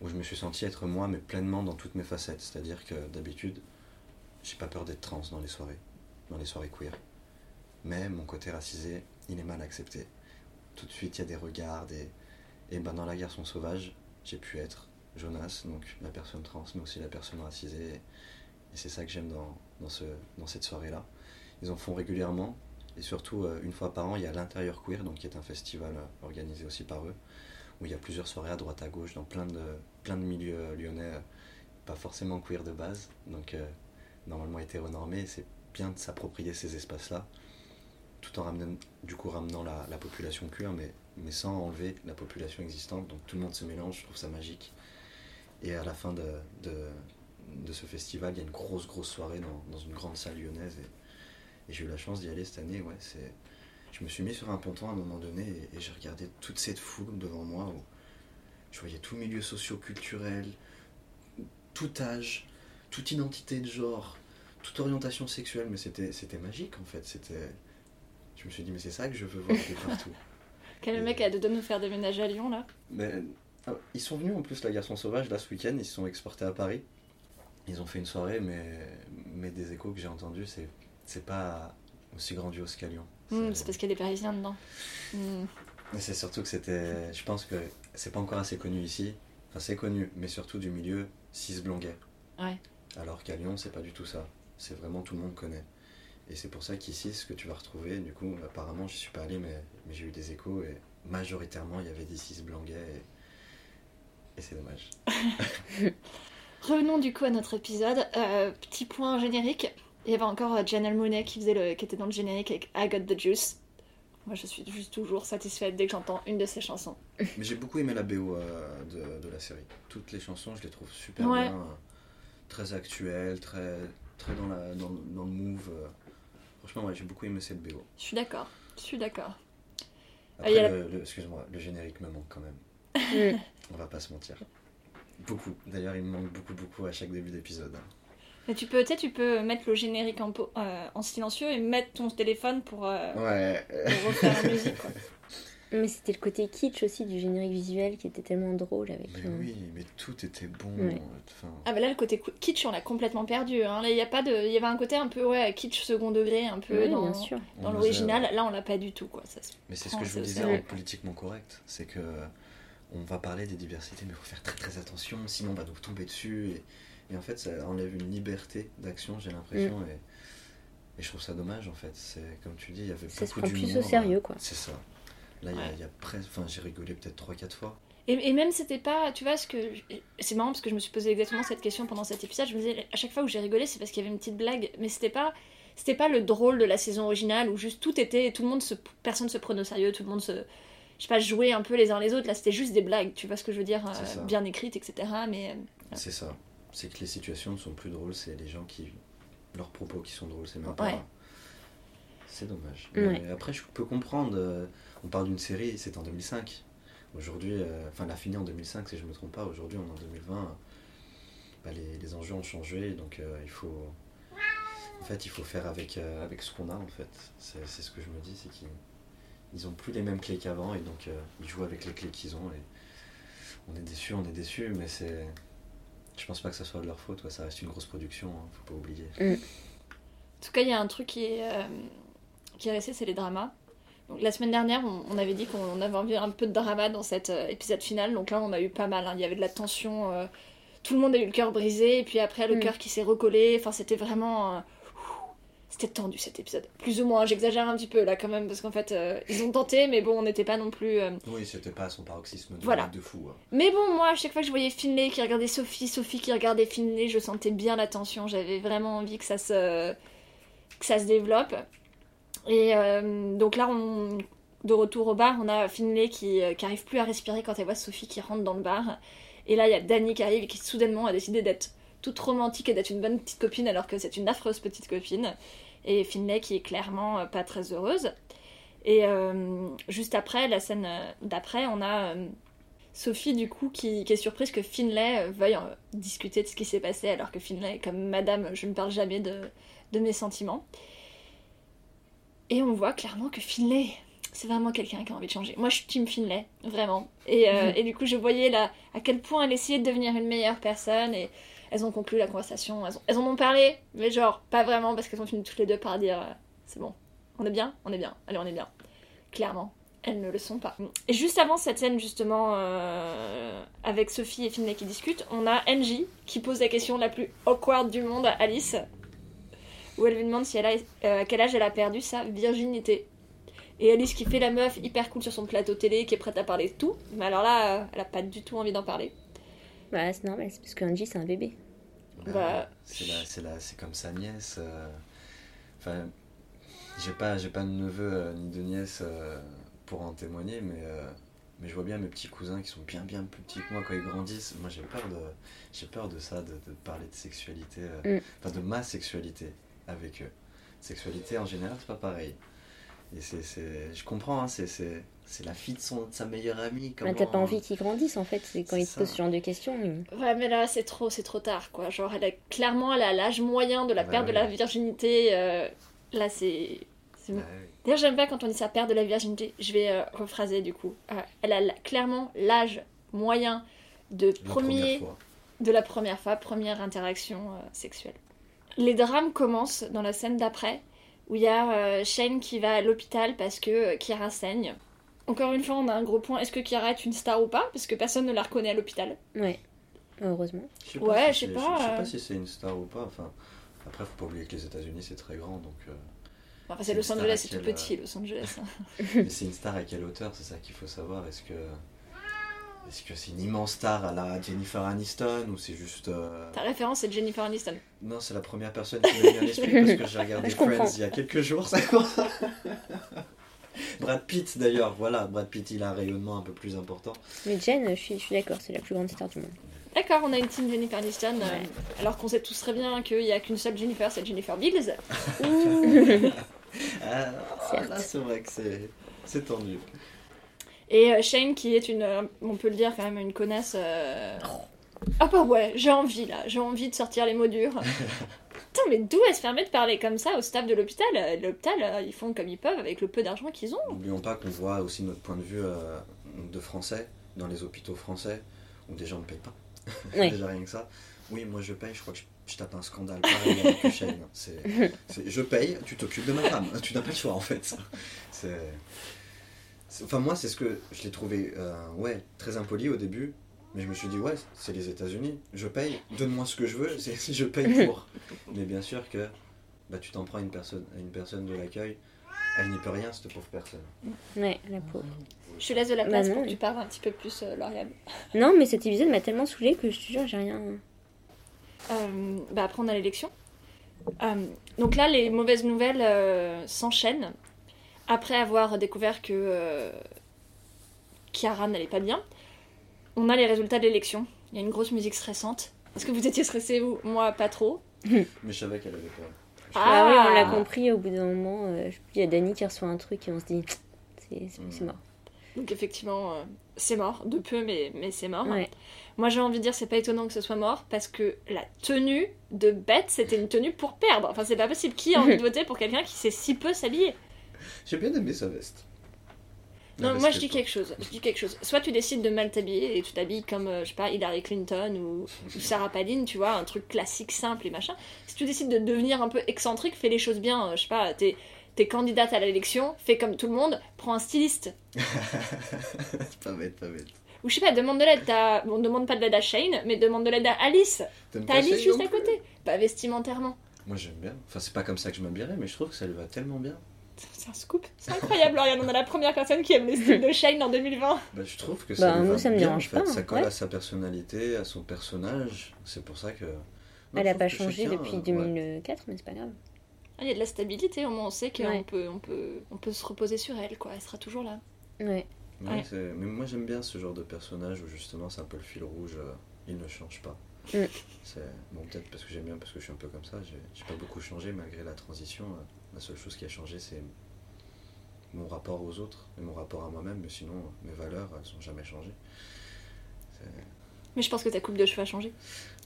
où je me suis senti être moi, mais pleinement dans toutes mes facettes. C'est-à-dire que d'habitude, j'ai pas peur d'être trans dans les soirées, dans les soirées queer. Mais mon côté racisé, il est mal accepté. Tout de suite, il y a des regards, et ben dans La Garçon Sauvage, j'ai pu être Jonas, donc la personne trans, mais aussi la personne racisée. Et c'est ça que j'aime dans, dans, ce, dans cette soirée-là. Ils en font régulièrement, et surtout euh, une fois par an, il y a l'Intérieur Queer, donc qui est un festival euh, organisé aussi par eux, où il y a plusieurs soirées à droite à gauche dans plein de, plein de milieux euh, lyonnais, pas forcément queer de base, donc euh, normalement hétéronormés. C'est bien de s'approprier ces espaces-là, tout en ramenant, du coup ramenant la, la population queer, mais, mais sans enlever la population existante. Donc tout le monde se mélange, je trouve ça magique. Et à la fin de, de, ce festival, il y a une grosse, grosse soirée dans, dans une grande salle lyonnaise. Et j'ai eu la chance d'y aller cette année. Ouais, c'est... Je me suis mis sur un ponton à un moment donné et, et j'ai regardé toute cette foule devant moi où je voyais tout milieu socio-culturel, tout âge, toute identité de genre, toute orientation sexuelle, mais c'était, c'était magique en fait. C'était... Je me suis dit, mais c'est ça que je veux voir de partout. Quel mec a de nous faire déménager à Lyon là? Mais, ah, ils sont venus en plus, la Garçon Sauvage, là ce week-end, ils se sont exportés à Paris. Ils ont fait une soirée, mais, mais des échos que j'ai entendus, c'est, c'est pas aussi grandiose qu'à Lyon. Hmm, C'est parce qu'il y a des Parisiens dedans. Mais c'est surtout que c'était. Je pense que c'est pas encore assez connu ici. Enfin, c'est connu, mais surtout du milieu cis gay. Ouais. Alors qu'à Lyon, c'est pas du tout ça. C'est vraiment tout le monde connaît. Et c'est pour ça qu'ici, ce que tu vas retrouver, du coup, apparemment, je suis pas allé, mais, mais j'ai eu des échos et majoritairement, il y avait des cis. Et, et c'est dommage. Revenons du coup à notre épisode. Euh, petit point générique. Il y avait encore euh, Janelle Monáe qui, faisait le, qui était dans le générique avec I Got the Juice. Moi, je suis juste toujours satisfaite dès que j'entends une de ses chansons. Mais j'ai beaucoup aimé la BO euh, de, de la série. Toutes les chansons, je les trouve super Ouais. bien. euh, très actuelles, très, très dans, la, dans, dans le move. euh. Franchement, ouais, j'ai beaucoup aimé cette BO. Je suis d'accord. Je suis d'accord. Après, il y a la- le, le- excuse-moi, le générique me manque quand même. On va pas se mentir. Beaucoup. D'ailleurs, il me manque beaucoup, beaucoup à chaque début d'épisode. hein. Mais tu peux, tu sais, tu peux mettre le générique en, euh, en silencieux et mettre ton téléphone pour, euh, Ouais. pour refaire la musique. Quoi. Mais c'était le côté kitsch aussi du générique visuel qui était tellement drôle avec. Mais euh, oui, mais tout était bon. Ouais. Enfin, Ah bah là, le côté kitsch, on l'a complètement perdu. Hein. Là, il y a pas de, il y avait un côté un peu ouais, kitsch second degré, un peu dans, bien sûr. on dans a- l'original. Là, on l'a pas du tout. Quoi. Ça, se- Mais c'est ce que je vous disais en politiquement correct. C'est que on va parler des diversités, mais il faut faire très très attention, sinon on va nous tomber dessus. Et, et en fait, ça enlève une liberté d'action, j'ai l'impression. Mm. Et, et je trouve ça dommage en fait. C'est comme tu dis, il y avait Ça se beaucoup prend plus au sérieux, quoi. C'est ça. Là, il y a- Ouais. il y a, presque. Enfin, j'ai rigolé peut-être 3-4 fois. Et, et même c'était pas, tu vois, ce que c'est marrant parce que je me suis posé exactement cette question pendant cet épisode. Je me disais à chaque fois où j'ai rigolé, c'est parce qu'il y avait une petite blague, mais c'était pas, c'était pas le drôle de la saison originale où juste tout était, tout le monde se, personne se prenait au sérieux, tout le monde se, je sais pas, jouait un peu les uns les autres. Là, c'était juste des blagues, tu vois ce que je veux dire, C'est euh, bien écrites, etc. Mais euh, C'est ça. C'est que les situations ne sont plus drôles, c'est les gens qui. leurs propos qui sont drôles, c'est même Ouais. pas. C'est dommage. Ouais. Mais après, je peux comprendre. euh, on parle d'une série, c'est en 2005. Aujourd'hui, euh, enfin, elle a fini en 2005, si je me trompe pas. Aujourd'hui, on est en 2020. Bah, les, les enjeux ont changé, donc euh, il faut. En fait, il faut faire avec, euh, avec ce qu'on a, en fait. C'est c'est ce que je me dis, c'est qu'ils ils ont plus les mêmes clés qu'avant, et donc euh, ils jouent avec les clés qu'ils ont. Et on est déçus, on est déçus, mais c'est. Je pense pas que ça soit de leur faute, quoi. ça reste une grosse production, hein, faut pas oublier. En tout cas, il y a un truc qui est, euh, qui est resté, c'est les dramas. Donc, la semaine dernière, on, on avait dit qu'on avait envie un peu de drama dans cet euh, épisode final. Donc là, on a eu pas mal. hein. Il y avait de la tension. euh, tout le monde a eu le cœur brisé. Et puis après, le Mm. cœur qui s'est recollé. Enfin, c'était vraiment. C'était tendu cet épisode. Plus ou moins, j'exagère un petit peu là quand même, parce qu'en fait, euh, ils ont tenté, mais bon, on n'était pas non plus. euh, Oui, c'était pas son paroxysme de, Voilà. de fou. hein. Mais bon, moi, à chaque fois que je voyais Finlay qui regardait Sophie, Sophie qui regardait Finlay, je sentais bien la tension. J'avais vraiment envie que ça se, que ça se développe. Et euh, donc là, on... de retour au bar, on a Finlay qui, qui arrive plus à respirer quand elle voit Sophie qui rentre dans le bar. Et là, il y a Dani qui arrive et qui soudainement a décidé d'être toute romantique et d'être une bonne petite copine alors que c'est une affreuse petite copine. Et Finlay qui est clairement euh, pas très heureuse. Et euh, juste après, la scène euh, d'après, on a euh, Sophie du coup qui, qui est surprise que Finlay veuille euh, discuter de ce qui s'est passé alors que Finlay est comme Madame, je ne parle jamais de, de mes sentiments. Et on voit clairement que Finlay, c'est vraiment quelqu'un qui a envie de changer. Moi je suis Team Finlay, vraiment. Et, et du coup je voyais là à quel point elle essayait de devenir une meilleure personne et elles ont conclu la conversation. Elles, ont- elles en ont parlé, mais genre pas vraiment parce qu'elles ont fini toutes les deux par dire euh, c'est bon, on est bien, on est bien, allez on est bien. Clairement, elles ne le sont pas. Et juste avant cette scène justement euh, avec Sophie et Finlay qui discutent, on a Angie qui pose la question la plus awkward du monde à Alice, où elle lui demande si elle a, euh, à quel âge elle a perdu sa virginité. Et Alice qui fait la meuf hyper cool sur son plateau télé, qui est prête à parler de tout, mais alors là, elle a pas du tout envie d'en parler. Bah, c'est normal, c'est parce que Angie, c'est un bébé. Bah, Bah, c'est la- c'est la- c'est comme sa nièce. euh, Enfin, j'ai pas, j'ai pas de neveu euh, ni de nièce euh, pour en témoigner, mais, euh, mais je vois bien mes petits cousins qui sont bien bien plus petits que moi quand ils grandissent. Moi, j'ai peur de, j'ai peur de ça, de, de parler de sexualité, euh, Mm. enfin de ma sexualité avec eux. Sexualité en général, c'est pas pareil. Et c'est, c'est, je comprends, hein, c'est, c'est, c'est la fille de, son, de sa meilleure amie. Comment- t'as pas envie qu'ils grandissent en fait, c'est quand ils te posent ce genre de questions. Ouais, mais là, c'est trop, c'est trop tard, quoi. Genre, elle a clairement, elle a l'âge moyen de la Bah perte de la virginité. euh, là, c'est. c'est- Bah oui. D'ailleurs, j'aime pas quand on dit ça, perte de la virginité. Je vais euh, rephraser du coup. Euh, elle a la- clairement l'âge moyen de La premier, première fois. de la première fois, première interaction euh, sexuelle. Les drames commencent dans la scène d'après, où il y a euh, Shane qui va à l'hôpital parce que euh, Kira saigne. Encore une fois, on a un gros point. Est-ce que Kira est une star ou pas? Parce que personne ne la reconnaît à l'hôpital. Ouais, heureusement. Je sais Ouais, si je sais pas, Je sais euh. pas si c'est une star ou pas. Enfin, après, faut pas oublier que les États-Unis c'est très grand, donc. euh, Enfin, c'est Los Angeles, c'est tout petit, Los Angeles. Mais c'est une star à quelle hauteur C'est ça qu'il faut savoir. Est-ce que est-ce que c'est une immense star à la Jennifer Aniston ou c'est juste euh, Ta référence, c'est Jennifer Aniston. non c'est la première personne qui m'est venue à l'esprit parce que j'ai regardé Friends comprends. il y a quelques jours. Brad Pitt d'ailleurs, voilà, Brad Pitt il a un rayonnement un peu plus important. Mais Jen, je suis, je suis d'accord, c'est la plus grande star du monde. D'accord, on a une team Jennifer Aniston, euh, alors qu'on sait tous très bien qu'il n'y a qu'une seule Jennifer, c'est Jennifer Biggs. Ah, là c'est vrai que c'est c'est tendu. Et euh, Shane, qui est une, euh, on peut le dire quand même, une connasse. euh, Ah bah ouais, j'ai envie là, j'ai envie de sortir les mots durs. Putain, mais d'où elle se permet de parler comme ça au staff de l'hôpital? L'hôpital, euh, ils font comme ils peuvent avec le peu d'argent qu'ils ont. N'oublions pas qu'on voit aussi notre point de vue euh, de français dans les hôpitaux français où des gens ne payent pas. Oui. Déjà rien que ça. Oui, moi je paye, je crois que je, je tape un scandale pareil avec Shane. Je paye, tu t'occupes de ma femme. Tu n'as pas le choix en fait. C'est- enfin, moi, c'est ce que je l'ai trouvé euh, ouais, très impoli au début. Mais je me suis dit, ouais, c'est les États-Unis. Je paye, donne-moi ce que je veux, c'est, je paye pour. Mais bien sûr que bah, tu t'en prends à une personne, à une personne de l'accueil. Elle n'y peut rien, cette pauvre personne. Ouais, la pauvre. Je te laisse de la Bah place non, pour que tu parles un petit peu plus, euh, Lauriane. Non, mais cet épisode m'a tellement saoulée que je te jure, j'ai rien. Euh, bah après, on a l'élection. Euh, donc là, les mauvaises nouvelles euh, s'enchaînent. Après avoir découvert que euh, Chiara n'allait pas bien, on a les résultats de l'élection. Il y a une grosse musique stressante. Est-ce que vous étiez stressé vous? Moi, pas trop. Mais je savais qu'elle avait peur. Ah, oui, on l'a compris au bout d'un moment. euh, il y a Dani qui reçoit un truc et on se dit, c'est c'est mort. Donc effectivement, euh, c'est mort. De peu, mais, mais c'est mort. Ouais. Moi, j'ai envie de dire, c'est pas étonnant que ce soit mort parce que la tenue de Bête, c'était une tenue pour perdre. Enfin, c'est pas possible. Qui a envie de voter pour quelqu'un qui sait si peu s'habiller? J'ai bien aimé sa veste. Non, moi je dis quelque chose. Je dis quelque chose. Soit tu décides de mal t'habiller et tu t'habilles comme, euh, je sais pas, Hillary Clinton ou, ou Sarah Palin, tu vois, un truc classique, simple et machin. Si tu décides de devenir un peu excentrique, fais les choses bien. euh, je sais pas, t'es t'es candidate à l'élection, fais comme tout le monde, prends un styliste. Pas bête, pas bête. Ou je sais pas, demande de l'aide. à- Bon, demande pas de l'aide à Shane, mais demande de l'aide à Alice. T'as Alice juste à côté. Pas vestimentairement. Moi j'aime bien. Enfin, c'est pas comme ça que je m'habillerais, mais je trouve que ça lui va tellement bien. C'est un scoop. C'est incroyable, Lauriane. On a la première personne qui aime le style de Shane en 2020. Bah, je trouve que Bah, ça lui moi, va ça me bien, dérange en fait. pas, Ça colle ouais. à sa personnalité, à son personnage. C'est pour ça que. Non, Elle je a trouve pas changé chacun, depuis euh, ouais. 2004, mais c'est pas grave. Ah, Il y a de la stabilité, au moins on sait qu'on Ouais. peut, on peut, on peut se reposer sur elle, quoi. Elle sera toujours là. Ouais. Ouais, Ouais. c'est- Mais moi j'aime bien ce genre de personnage où justement c'est un peu le fil rouge, euh, il ne change pas. Mm. C'est bon peut-être parce que j'aime bien parce que je suis un peu comme ça, j'ai pas beaucoup changé malgré la transition. euh, La seule chose qui a changé c'est mon rapport aux autres et mon rapport à moi-même, mais sinon mes valeurs elles ont jamais changé. Mais je pense que ta coupe de cheveux a changé.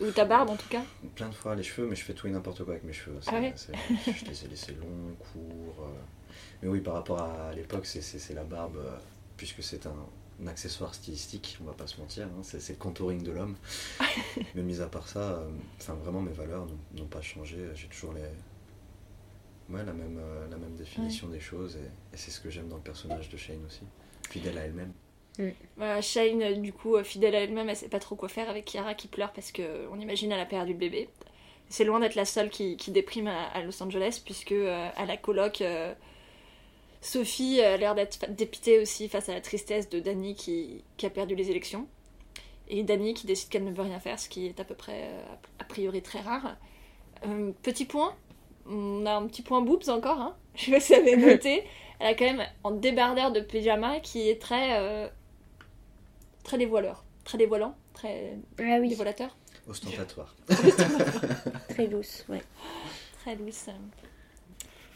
Ou ta barbe, en tout cas. Plein de fois les cheveux, mais je fais tout et n'importe quoi avec mes cheveux. Ah ouais je les ai laissés longs, courts. euh. Mais oui, par rapport à l'époque, c'est- la barbe, euh, puisque c'est un, un accessoire stylistique, on va pas se mentir, hein, c'est le contouring de l'homme. mais mis à part ça, euh, vraiment mes valeurs n'ont- n'ont pas changé. J'ai toujours les, ouais, la, même, euh, la même définition des choses, et, et c'est ce que j'aime dans le personnage de Shane aussi, fidèle à elle-même. Voilà, Shane, euh, du coup, euh, fidèle à elle-même, elle sait pas trop quoi faire avec Kiara qui pleure parce que on imagine elle a perdu le bébé. C'est loin d'être la seule qui, qui déprime à, à Los Angeles, puisque euh, à la coloc, euh, Sophie a l'air d'être dépitée aussi face à la tristesse de Danny qui, qui a perdu les élections. Et Danny qui décide qu'elle ne veut rien faire, ce qui est à peu près, euh, a priori, très rare. Euh, petit point, on a un petit point boobs encore, hein. je sais pas si vous avez noté. Elle a quand même un débardeur de pyjama qui est très, euh, très dévoileur, très dévoilant, très Ah oui, dévoilateur, Ostentatoire. très douce, ouais. très douce.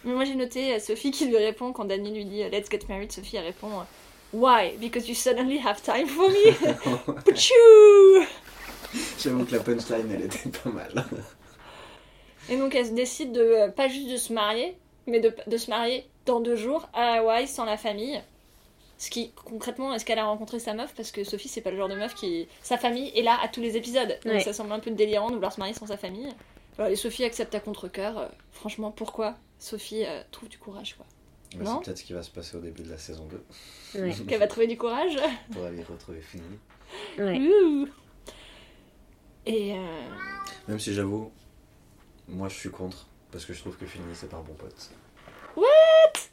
Mais moi j'ai noté euh, Sophie qui lui répond quand Danny lui dit euh, Let's get married. Sophie elle répond Why? Because you suddenly have time for me. Pachou J'avoue que la punchline, elle était pas mal. Et donc elle se décide de euh, pas juste de se marier, mais de, de se marier dans deux jours à Hawaï sans la famille. Ce qui, concrètement, est-ce qu'elle a rencontré sa meuf? Parce que Sophie, c'est pas le genre de meuf qui. Sa famille est là à tous les épisodes. Donc Ouais. ça semble un peu délirant de vouloir se marier sans sa famille. Et Sophie accepte à contre-coeur. Euh, franchement, pourquoi Sophie euh, trouve du courage, quoi? Non. c'est peut-être ce qui va se passer au début de la saison 2. Ouais. Qu'elle va trouver du courage? Pour aller retrouver Finley. ouais. Ouh. Et. euh, Même si j'avoue, moi je suis contre. Parce que je trouve que Finley c'est pas un bon pote.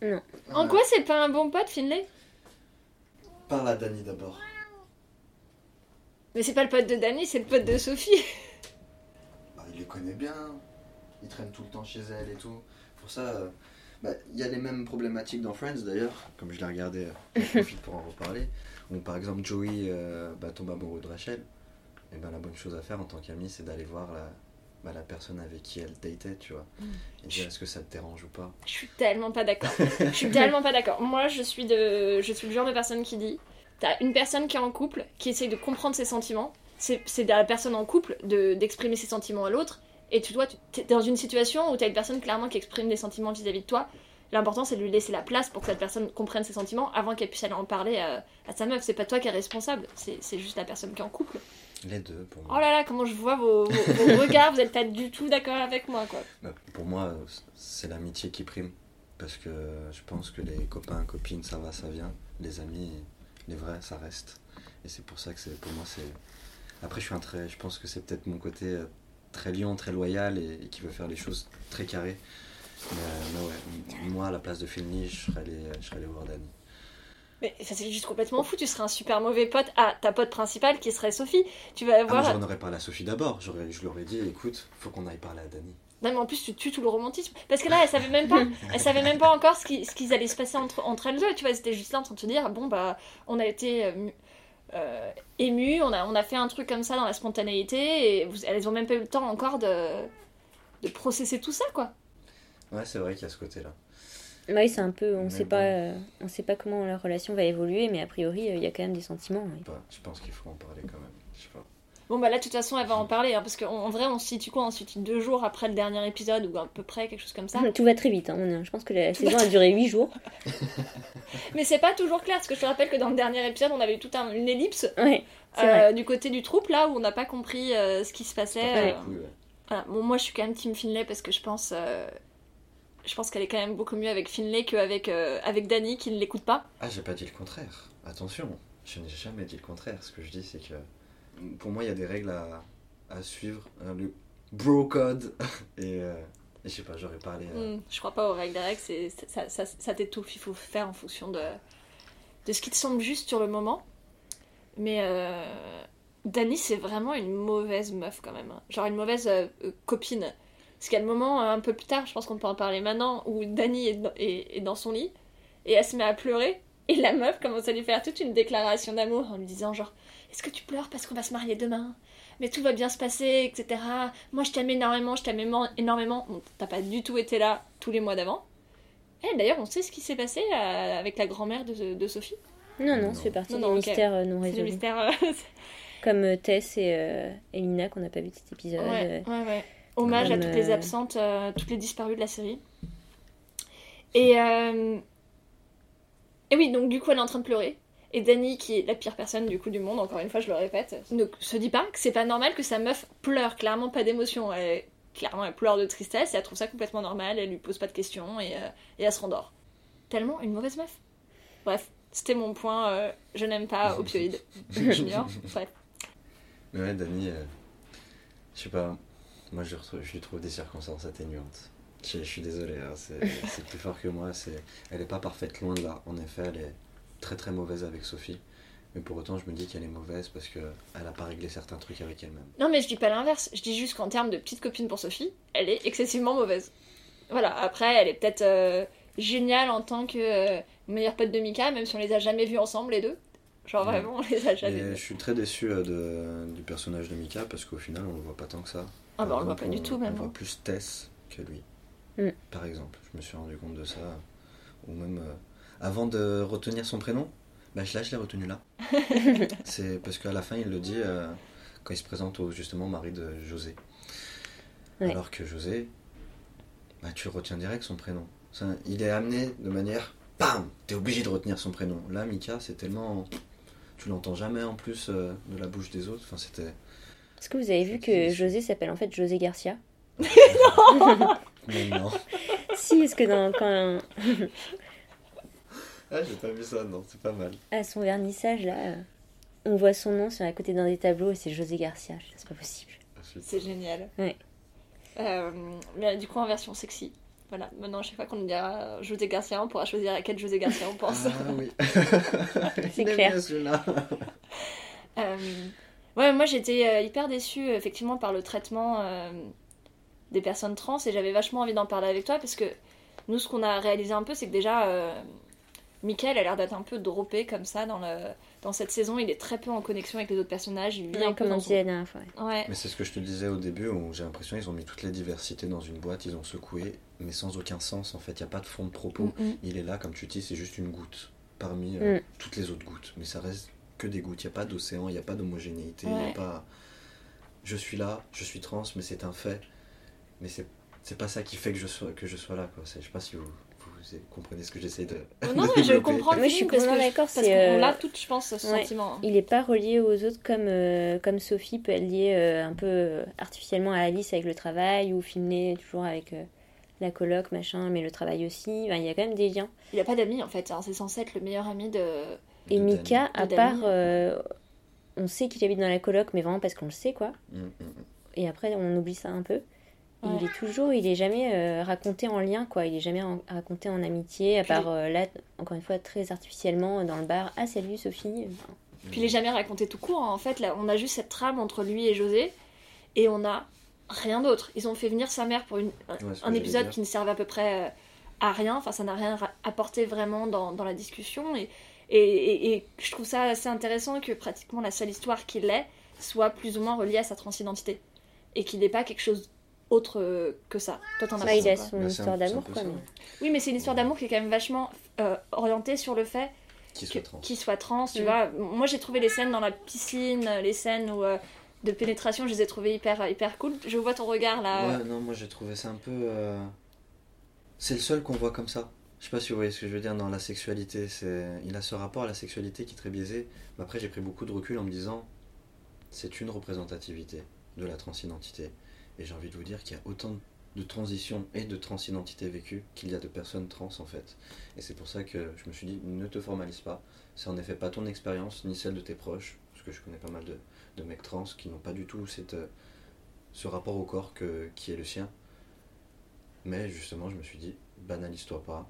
Non. En quoi c'est pas un bon pote, Finlay? Parle à Danny d'abord. Mais c'est pas le pote de Danny, c'est le pote de Sophie. Bah, il les connaît bien. Il traîne tout le temps chez elle et tout. Pour ça, euh, bah, il y a les mêmes problématiques dans Friends d'ailleurs. Comme je l'ai regardé, euh, j'en profite pour en reparler. Où par exemple Joey euh, bah, tombe amoureux de Rachel. Et ben la bonne chose à faire en tant qu'ami, c'est d'aller voir la, bah, la personne avec qui elle datait, tu vois. Et dire est-ce que ça te dérange ou pas? Je suis tellement pas d'accord. Je suis tellement pas d'accord. Moi, je suis, de... je suis le genre de personne qui dit t'as une personne qui est en couple, qui essaye de comprendre ses sentiments. C'est à la personne en couple de- d'exprimer ses sentiments à l'autre. Et tu dois, tu es dans une situation où t'as une personne clairement qui exprime des sentiments vis-à-vis de toi. L'important, c'est de lui laisser la place pour que cette personne comprenne ses sentiments avant qu'elle puisse aller en parler à, à sa meuf. C'est pas toi qui es responsable, c'est c'est juste la personne qui est en couple. Les deux, pour Oh moi. là là, comment je vois vos, vos- vos regards, vous êtes pas du tout d'accord avec moi, quoi. Bah, pour moi, c'est l'amitié qui prime. Parce que je pense que les copains, copines, ça va, ça vient. Les amis, les vrais, ça reste. Et c'est pour ça que pour moi, c'est. Après, je suis un très. Je pense que c'est peut-être mon côté euh, très lion, très loyal et, et qui veut faire les choses très carrées. Mais, mais ouais, moi, à la place de Finley, je serais allé, je serais allé voir Danny. Mais ça c'est juste complètement fou, tu serais un super mauvais pote à ta pote principale qui serait Sophie. Tu vas Ah, voir. mais j'en aurais parlé à Sophie d'abord. Je leur ai dit, écoute, faut qu'on aille parler à Danny. Non mais en plus tu tues tout le romantisme. Parce que là elle savait même pas, elle savait même pas encore ce qui, ce qui allait se passer entre, entre elles deux. Tu vois, c'était juste là en train de se dire, bon bah on a été euh, euh, émus, on a, on a fait un truc comme ça dans la spontanéité et vous, elles ont même pas eu le temps encore de, de processer tout ça quoi. Ouais, c'est vrai qu'il y a ce Oui, c'est un peu, on Mais sait bon. pas, euh, on sait pas comment leur relation va évoluer, mais a priori, euh, il y a quand même des sentiments. oui. Bah, je pense qu'il faut en parler quand même. Je sais pas. Bon bah là de toute façon elle va en parler hein, parce qu'en en vrai on se situe quoi On se situe deux jours après le dernier épisode ou à peu près quelque chose comme ça? Tout va très vite. hein, on Je pense que la saison a duré 8 jours. Mais c'est pas toujours clair parce que je te rappelle que dans le dernier épisode on avait eu toute un- une ellipse Ouais, Euh, du côté du troupe là où on n'a pas compris euh, ce qui se passait. Euh, ouais. voilà. Bon, moi je suis quand même Team Finlay parce que je pense, euh, je pense qu'elle est quand même beaucoup mieux avec Finlay qu'avec euh, avec Danny qui ne l'écoute pas. Ah, j'ai pas dit le contraire. Attention, je n'ai jamais dit le contraire. Ce que je dis, c'est que pour moi, il y a des règles à, à suivre. hein, le bro code. Et, euh, Je sais pas, j'aurais parlé. euh, Hmm, je crois pas aux règles. Les règles, c'est, ça, ça, ça t'étouffe. Il faut faire en fonction de, de ce qui te semble juste sur le moment. Mais euh, Dani, c'est vraiment une mauvaise meuf quand même. hein. Genre une mauvaise euh, euh, copine. Parce qu'il y a le moment euh, un peu plus tard, je pense qu'on peut en parler maintenant, où Dani est, dans- est- est dans son lit et elle se met à pleurer. Et la meuf commence à lui faire toute une déclaration d'amour en lui disant genre Est-ce que tu pleures parce qu'on va se marier demain? Mais tout va bien se passer, etc. Moi, je t'aime énormément, je t'aime énormément. Bon, t'as pas du tout été là tous les mois d'avant. Et d'ailleurs, on sait ce qui s'est passé euh, avec la grand-mère de, de Sophie. Non, non, ça fait partie Non, des non, mystères euh, non C'est résolus. mystère. Comme Tess et, euh, et Lina qu'on n'a pas vu cet épisode. ouais, ouais, ouais. Hommage à toutes les euh, absentes, euh, toutes les disparues de la série. Et, euh, et oui, donc du coup, elle est en train de pleurer. Et Dani, qui est la pire personne du coup du monde, encore une fois, je le répète, ne se dit pas que c'est pas normal que sa meuf pleure, clairement pas d'émotion. Elle, clairement, elle pleure de tristesse et elle trouve ça complètement normal, elle lui pose pas de questions et, euh, et elle se rendort. Tellement une mauvaise meuf. Bref, c'était mon point, euh, je n'aime pas opioïdes. Junior, bref. Mais ouais, Dani, euh, je sais pas, moi je, lui trouve des circonstances atténuantes. Je, je suis désolé, hein, c'est plus fort que moi. c'est- Elle est pas parfaite, loin de là. En effet, elle est très très mauvaise avec Sophie. Mais pour autant, je me dis qu'elle est mauvaise parce qu'elle a pas réglé certains trucs avec elle-même. Non, mais je dis pas l'inverse. Je dis juste qu'en termes de petite copine pour Sophie, elle est excessivement mauvaise. Voilà, après, elle est peut-être euh, géniale en tant que euh, meilleure pote de Mika, même si on les a jamais vus ensemble, les deux. Genre Ouais. vraiment, on les a jamais Et je vus. suis très déçu euh, de- du personnage de Mika parce qu'au final, on le voit pas tant que ça. Ah bah, on le voit pas du tout, même. On voit plus Tess que lui. Mm. Par exemple, je me suis rendu compte de ça. Ou même euh, avant de retenir son prénom, bah, je- là je l'ai retenu là. C'est parce qu'à la fin il le dit euh, quand il se présente au justement mari de José. Ouais. Alors que José, bah, tu retiens direct son prénom. Ça, il est amené de manière, bam, t'es obligé de retenir son prénom. Là Mika c'est tellement, tu l'entends jamais en plus euh, de la bouche des autres. Enfin c'était. Est-ce que vous avez vu que José s'appelle en fait José Garcia Mais non. Si, est-ce que dans, quand, Ah j'ai pas vu ça non c'est pas mal. à son vernissage là, euh, on voit son nom sur à côté d'un des tableaux et c'est José Garcia. C'est pas possible. Ensuite, C'est génial. Ouais. Euh, mais du coup, en version sexy. Voilà, maintenant, chaque fois qu'on nous dira José Garcia, on pourra choisir à quel José Garcia on pense. Ah oui. C'est clair. bien. Euh, ouais, moi j'étais euh, hyper déçue effectivement par le traitement euh, des personnes trans et j'avais vachement envie d'en parler avec toi parce que nous ce qu'on a réalisé un peu c'est que déjà euh, Michael a l'air d'être un peu droppé comme ça dans, le, dans cette saison, il est très peu en connexion avec les autres personnages, il vit Ouais, un peu comme on dans disait la dernière fois. ouais. Ouais, Mais c'est ce que je te disais au début où j'ai l'impression qu'ils ont mis toutes les diversités dans une boîte, ils ont secoué, mais sans aucun sens en fait. Il n'y a pas de fond de propos. Mm, mm. Il est là, comme tu dis, c'est juste une goutte parmi euh, Mm. toutes les autres gouttes. Mais ça reste que des gouttes. Il n'y a pas d'océan, il n'y a pas d'homogénéité, il n'y Ouais. a pas. Je suis là, je suis trans, mais c'est un fait. Mais c'est c'est pas ça qui fait que je sois, que je sois là. Quoi. C'est- Je sais pas si vous, vous comprenez ce que j'essaie de. Oh Non, de mais je comprends je suis complètement d'accord, parce qu'on euh, l'a toutes, je pense, ce ouais. sentiment. Il n'est pas relié aux autres comme, euh, comme Sophie peut être liée euh, un peu artificiellement à Alice avec le travail ou Finlay toujours avec euh, la coloc, machin, mais le travail aussi. Il y a quand même des liens. Il a pas d'amis en fait, hein, c'est censé être le meilleur ami de... Et De Mika, à part. Euh, on sait qu'il habite dans la coloc, mais vraiment parce qu'on le sait, quoi. Mm, mm, mm. Et après, on oublie ça un peu. Ouais. Il est toujours, il est jamais euh, raconté en lien, quoi. Il est jamais en- raconté en amitié, à Puis part euh, là, encore une fois, très artificiellement dans le bar. Ah, salut Sophie. Enfin, Puis il est jamais raconté tout court. hein. En fait, là, on a juste cette trame entre lui et José, et on a rien d'autre. Ils ont fait venir sa mère pour une, un, Ouais, épisode qui ne servait à peu près à rien. Enfin, ça n'a rien apporté vraiment dans, dans la discussion. Et, et, et- et je trouve ça assez intéressant que pratiquement la seule histoire qu'il ait soit plus ou moins reliée à sa transidentité. Et qu'il n'ait pas quelque chose autre que ça. Toi, t'en as bah, il a son Bah, histoire d'amour, quoi. mais-. Oui, mais c'est une histoire d'amour qui est quand même vachement euh, orientée sur le fait soit qu'il soit trans, tu Mm. vois. Moi, j'ai trouvé les scènes dans la piscine, les scènes où, euh, de pénétration, je les ai trouvées hyper, hyper cool. Je vois ton regard là. Ouais, non, moi j'ai trouvé ça un peu. euh, C'est le seul qu'on voit comme ça. Je sais pas si vous voyez ce que je veux dire dans la sexualité. C'est... Il a ce rapport à la sexualité qui est très biaisé. Mais après, j'ai pris beaucoup de recul en me disant c'est une représentativité de la transidentité. Et j'ai envie de vous dire qu'il y a autant de transitions et de transidentité vécues qu'il y a de personnes trans en fait. Et c'est pour ça que je me suis dit ne te formalise pas. C'est en effet pas ton expérience ni celle de tes proches. Parce que je connais pas mal de, de mecs trans qui n'ont pas du tout cette, euh, ce rapport au corps que, qui est le sien. Mais justement, je me suis dit, banalise-toi pas.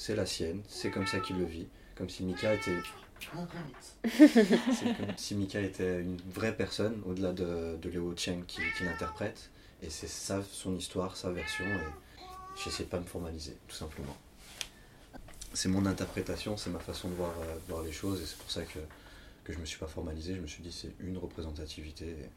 C'est la sienne, c'est comme ça qu'il le vit. Comme si Mika était. c'est comme si Mika était une vraie personne, au-delà de, de Léo Cheng qui, qui l'interprète. Et c'est ça, son histoire, sa version. Et j'essaie de pas me formaliser, tout simplement. C'est mon interprétation, c'est ma façon de voir, euh, de voir les choses. Et c'est pour ça que, que je me suis pas formalisé. Je me suis dit, c'est une représentativité. Et-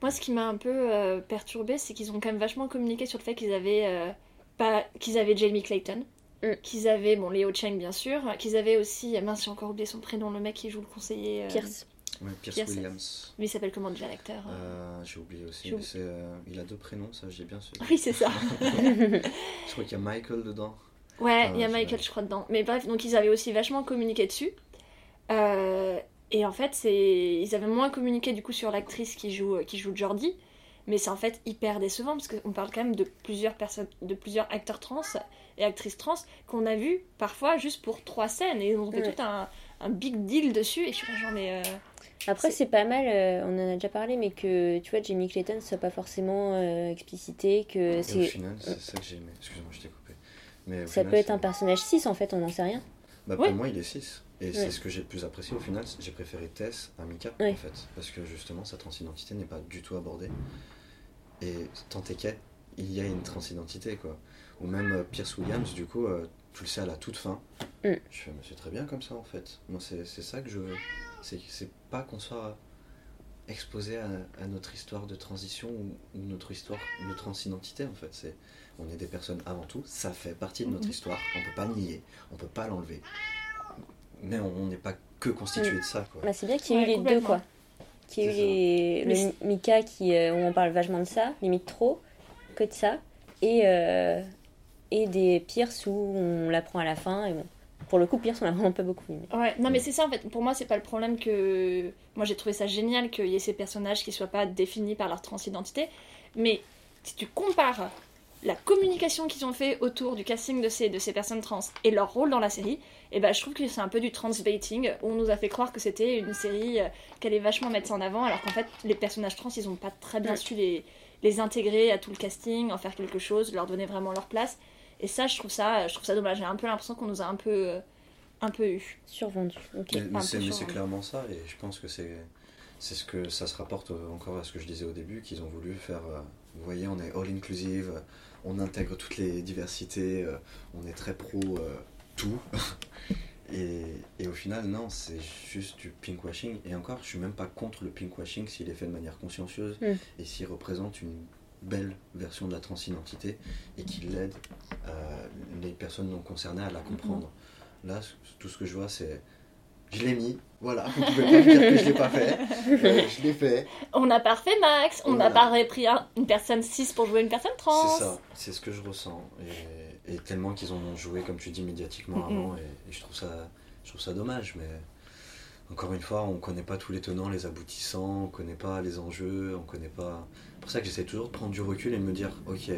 Moi, ce qui m'a un peu euh, perturbé, c'est qu'ils ont quand même vachement communiqué sur le fait qu'ils avaient, euh, pas, qu'ils avaient Jamie Clayton, Mm. qu'ils avaient, bon, Léo Cheng bien sûr, qu'ils avaient aussi, mince, j'ai encore oublié son prénom, le mec qui joue le conseiller. euh, Pierce. Ouais, Pierce, Pierce. Williams. Mais il s'appelle comment déjà l'acteur euh Euh, J'ai oublié aussi. Mais euh, il a deux prénoms, ça j'ai bien su. Oui, c'est ça. Je crois qu'il y a Michael dedans. Ouais, il y a Michael, je crois, dedans. Mais bref, donc ils avaient aussi vachement communiqué dessus. Euh, et en fait, c'est ils avaient moins communiqué du coup sur l'actrice qui joue, qui joue Jordi. Mais c'est en fait hyper décevant parce qu'on parle quand même de plusieurs personnes, de plusieurs acteurs trans et actrices trans qu'on a vu parfois juste pour trois scènes et ont fait Ouais. tout un, un big deal dessus. Et je suis genre, mais. euh, Après, C'est- c'est pas mal, euh, on en a déjà parlé, mais que tu vois, Jamie Clayton soit pas forcément euh, explicité, que Et au c'est. final, c'est ça que j'ai aimé. Excuse-moi, je t'ai coupé. Mais Ça final, peut être c'est- un personnage 6 en fait, on n'en sait rien. Bah, Ouais. Pour moi, il est 6. Et Ouais. c'est ce que j'ai le plus apprécié au final. c'est- J'ai préféré Tess à Mika, Ouais. en fait. Parce que justement, sa transidentité n'est pas du tout abordée. Et tant est qu'elle, il y a une transidentité, quoi. Ou même euh, Pierce Williams, du coup, euh, tu le sais à la toute fin. Mm. Je fais, mais c'est très bien comme ça, en fait. Moi, c'est c'est ça que je veux. C'est c'est pas qu'on soit exposé à, à notre histoire de transition ou, ou notre histoire de transidentité, en fait. C'est on est des personnes avant tout, ça fait partie de notre Mhm. histoire, on peut pas le nier, on peut pas l'enlever. Mais on n'est pas que constitué de ça, quoi. Bah, c'est bien qu'il y ait Ouais, les deux quoi. Qu'il y ait eu les... Le Mika qui, euh, où on parle vachement de ça, limite trop, que de ça, et, euh, et des Pierce où on l'apprend à la fin. Et bon, pour le coup, Pierce, on l'a vraiment pas beaucoup vu. mais- Ouais, non mais c'est ça en fait. Pour moi, c'est pas le problème que. Moi, j'ai trouvé ça génial qu'il y ait ces personnages qui soient pas définis par leur transidentité. Mais si tu compares la communication qu'ils ont fait autour du casting de ces, de ces personnes trans et leur rôle dans la série, et ben je trouve que c'est un peu du transbaiting où on nous a fait croire que c'était une série euh, qui allait vachement mettre ça en avant, alors qu'en fait, les personnages trans, ils ont pas très bien su les, les intégrer à tout le casting, en faire quelque chose, leur donner vraiment leur place. Et ça, je trouve ça, je trouve ça dommage. J'ai un peu l'impression qu'on nous a un peu, euh, un peu eu. Survendu. Ok. Mais, c'est clairement ça, et je pense que c'est c'est ce que ça se rapporte euh, encore à ce que je disais au début, qu'ils ont voulu faire. euh, vous voyez, on est all inclusive, on intègre toutes les diversités, euh, on est très pro euh, tout. et, et au final, non, c'est juste du pinkwashing. Et encore, je suis même pas contre le pinkwashing s'il est fait de manière consciencieuse Mm. et s'il représente une belle version de la transidentité et qu'il aide euh, les personnes non concernées à la comprendre. Là, c- tout ce que je vois, c'est. Je l'ai mis, voilà, vous pouvez pas me dire que je l'ai pas fait. Euh, je l'ai fait. On n'a pas refait Max, on n'a Voilà. pas pris un- une personne cis pour jouer une personne trans. C'est ça, c'est ce que je ressens. Et, et tellement qu'ils en ont joué, comme tu dis, médiatiquement avant, et, et je, trouve ça, je trouve ça dommage. Mais encore une fois, on connaît pas tous les tenants, les aboutissants, on connaît pas les enjeux, on connaît pas. C'est pour ça que j'essaie toujours de prendre du recul et de me dire, ok,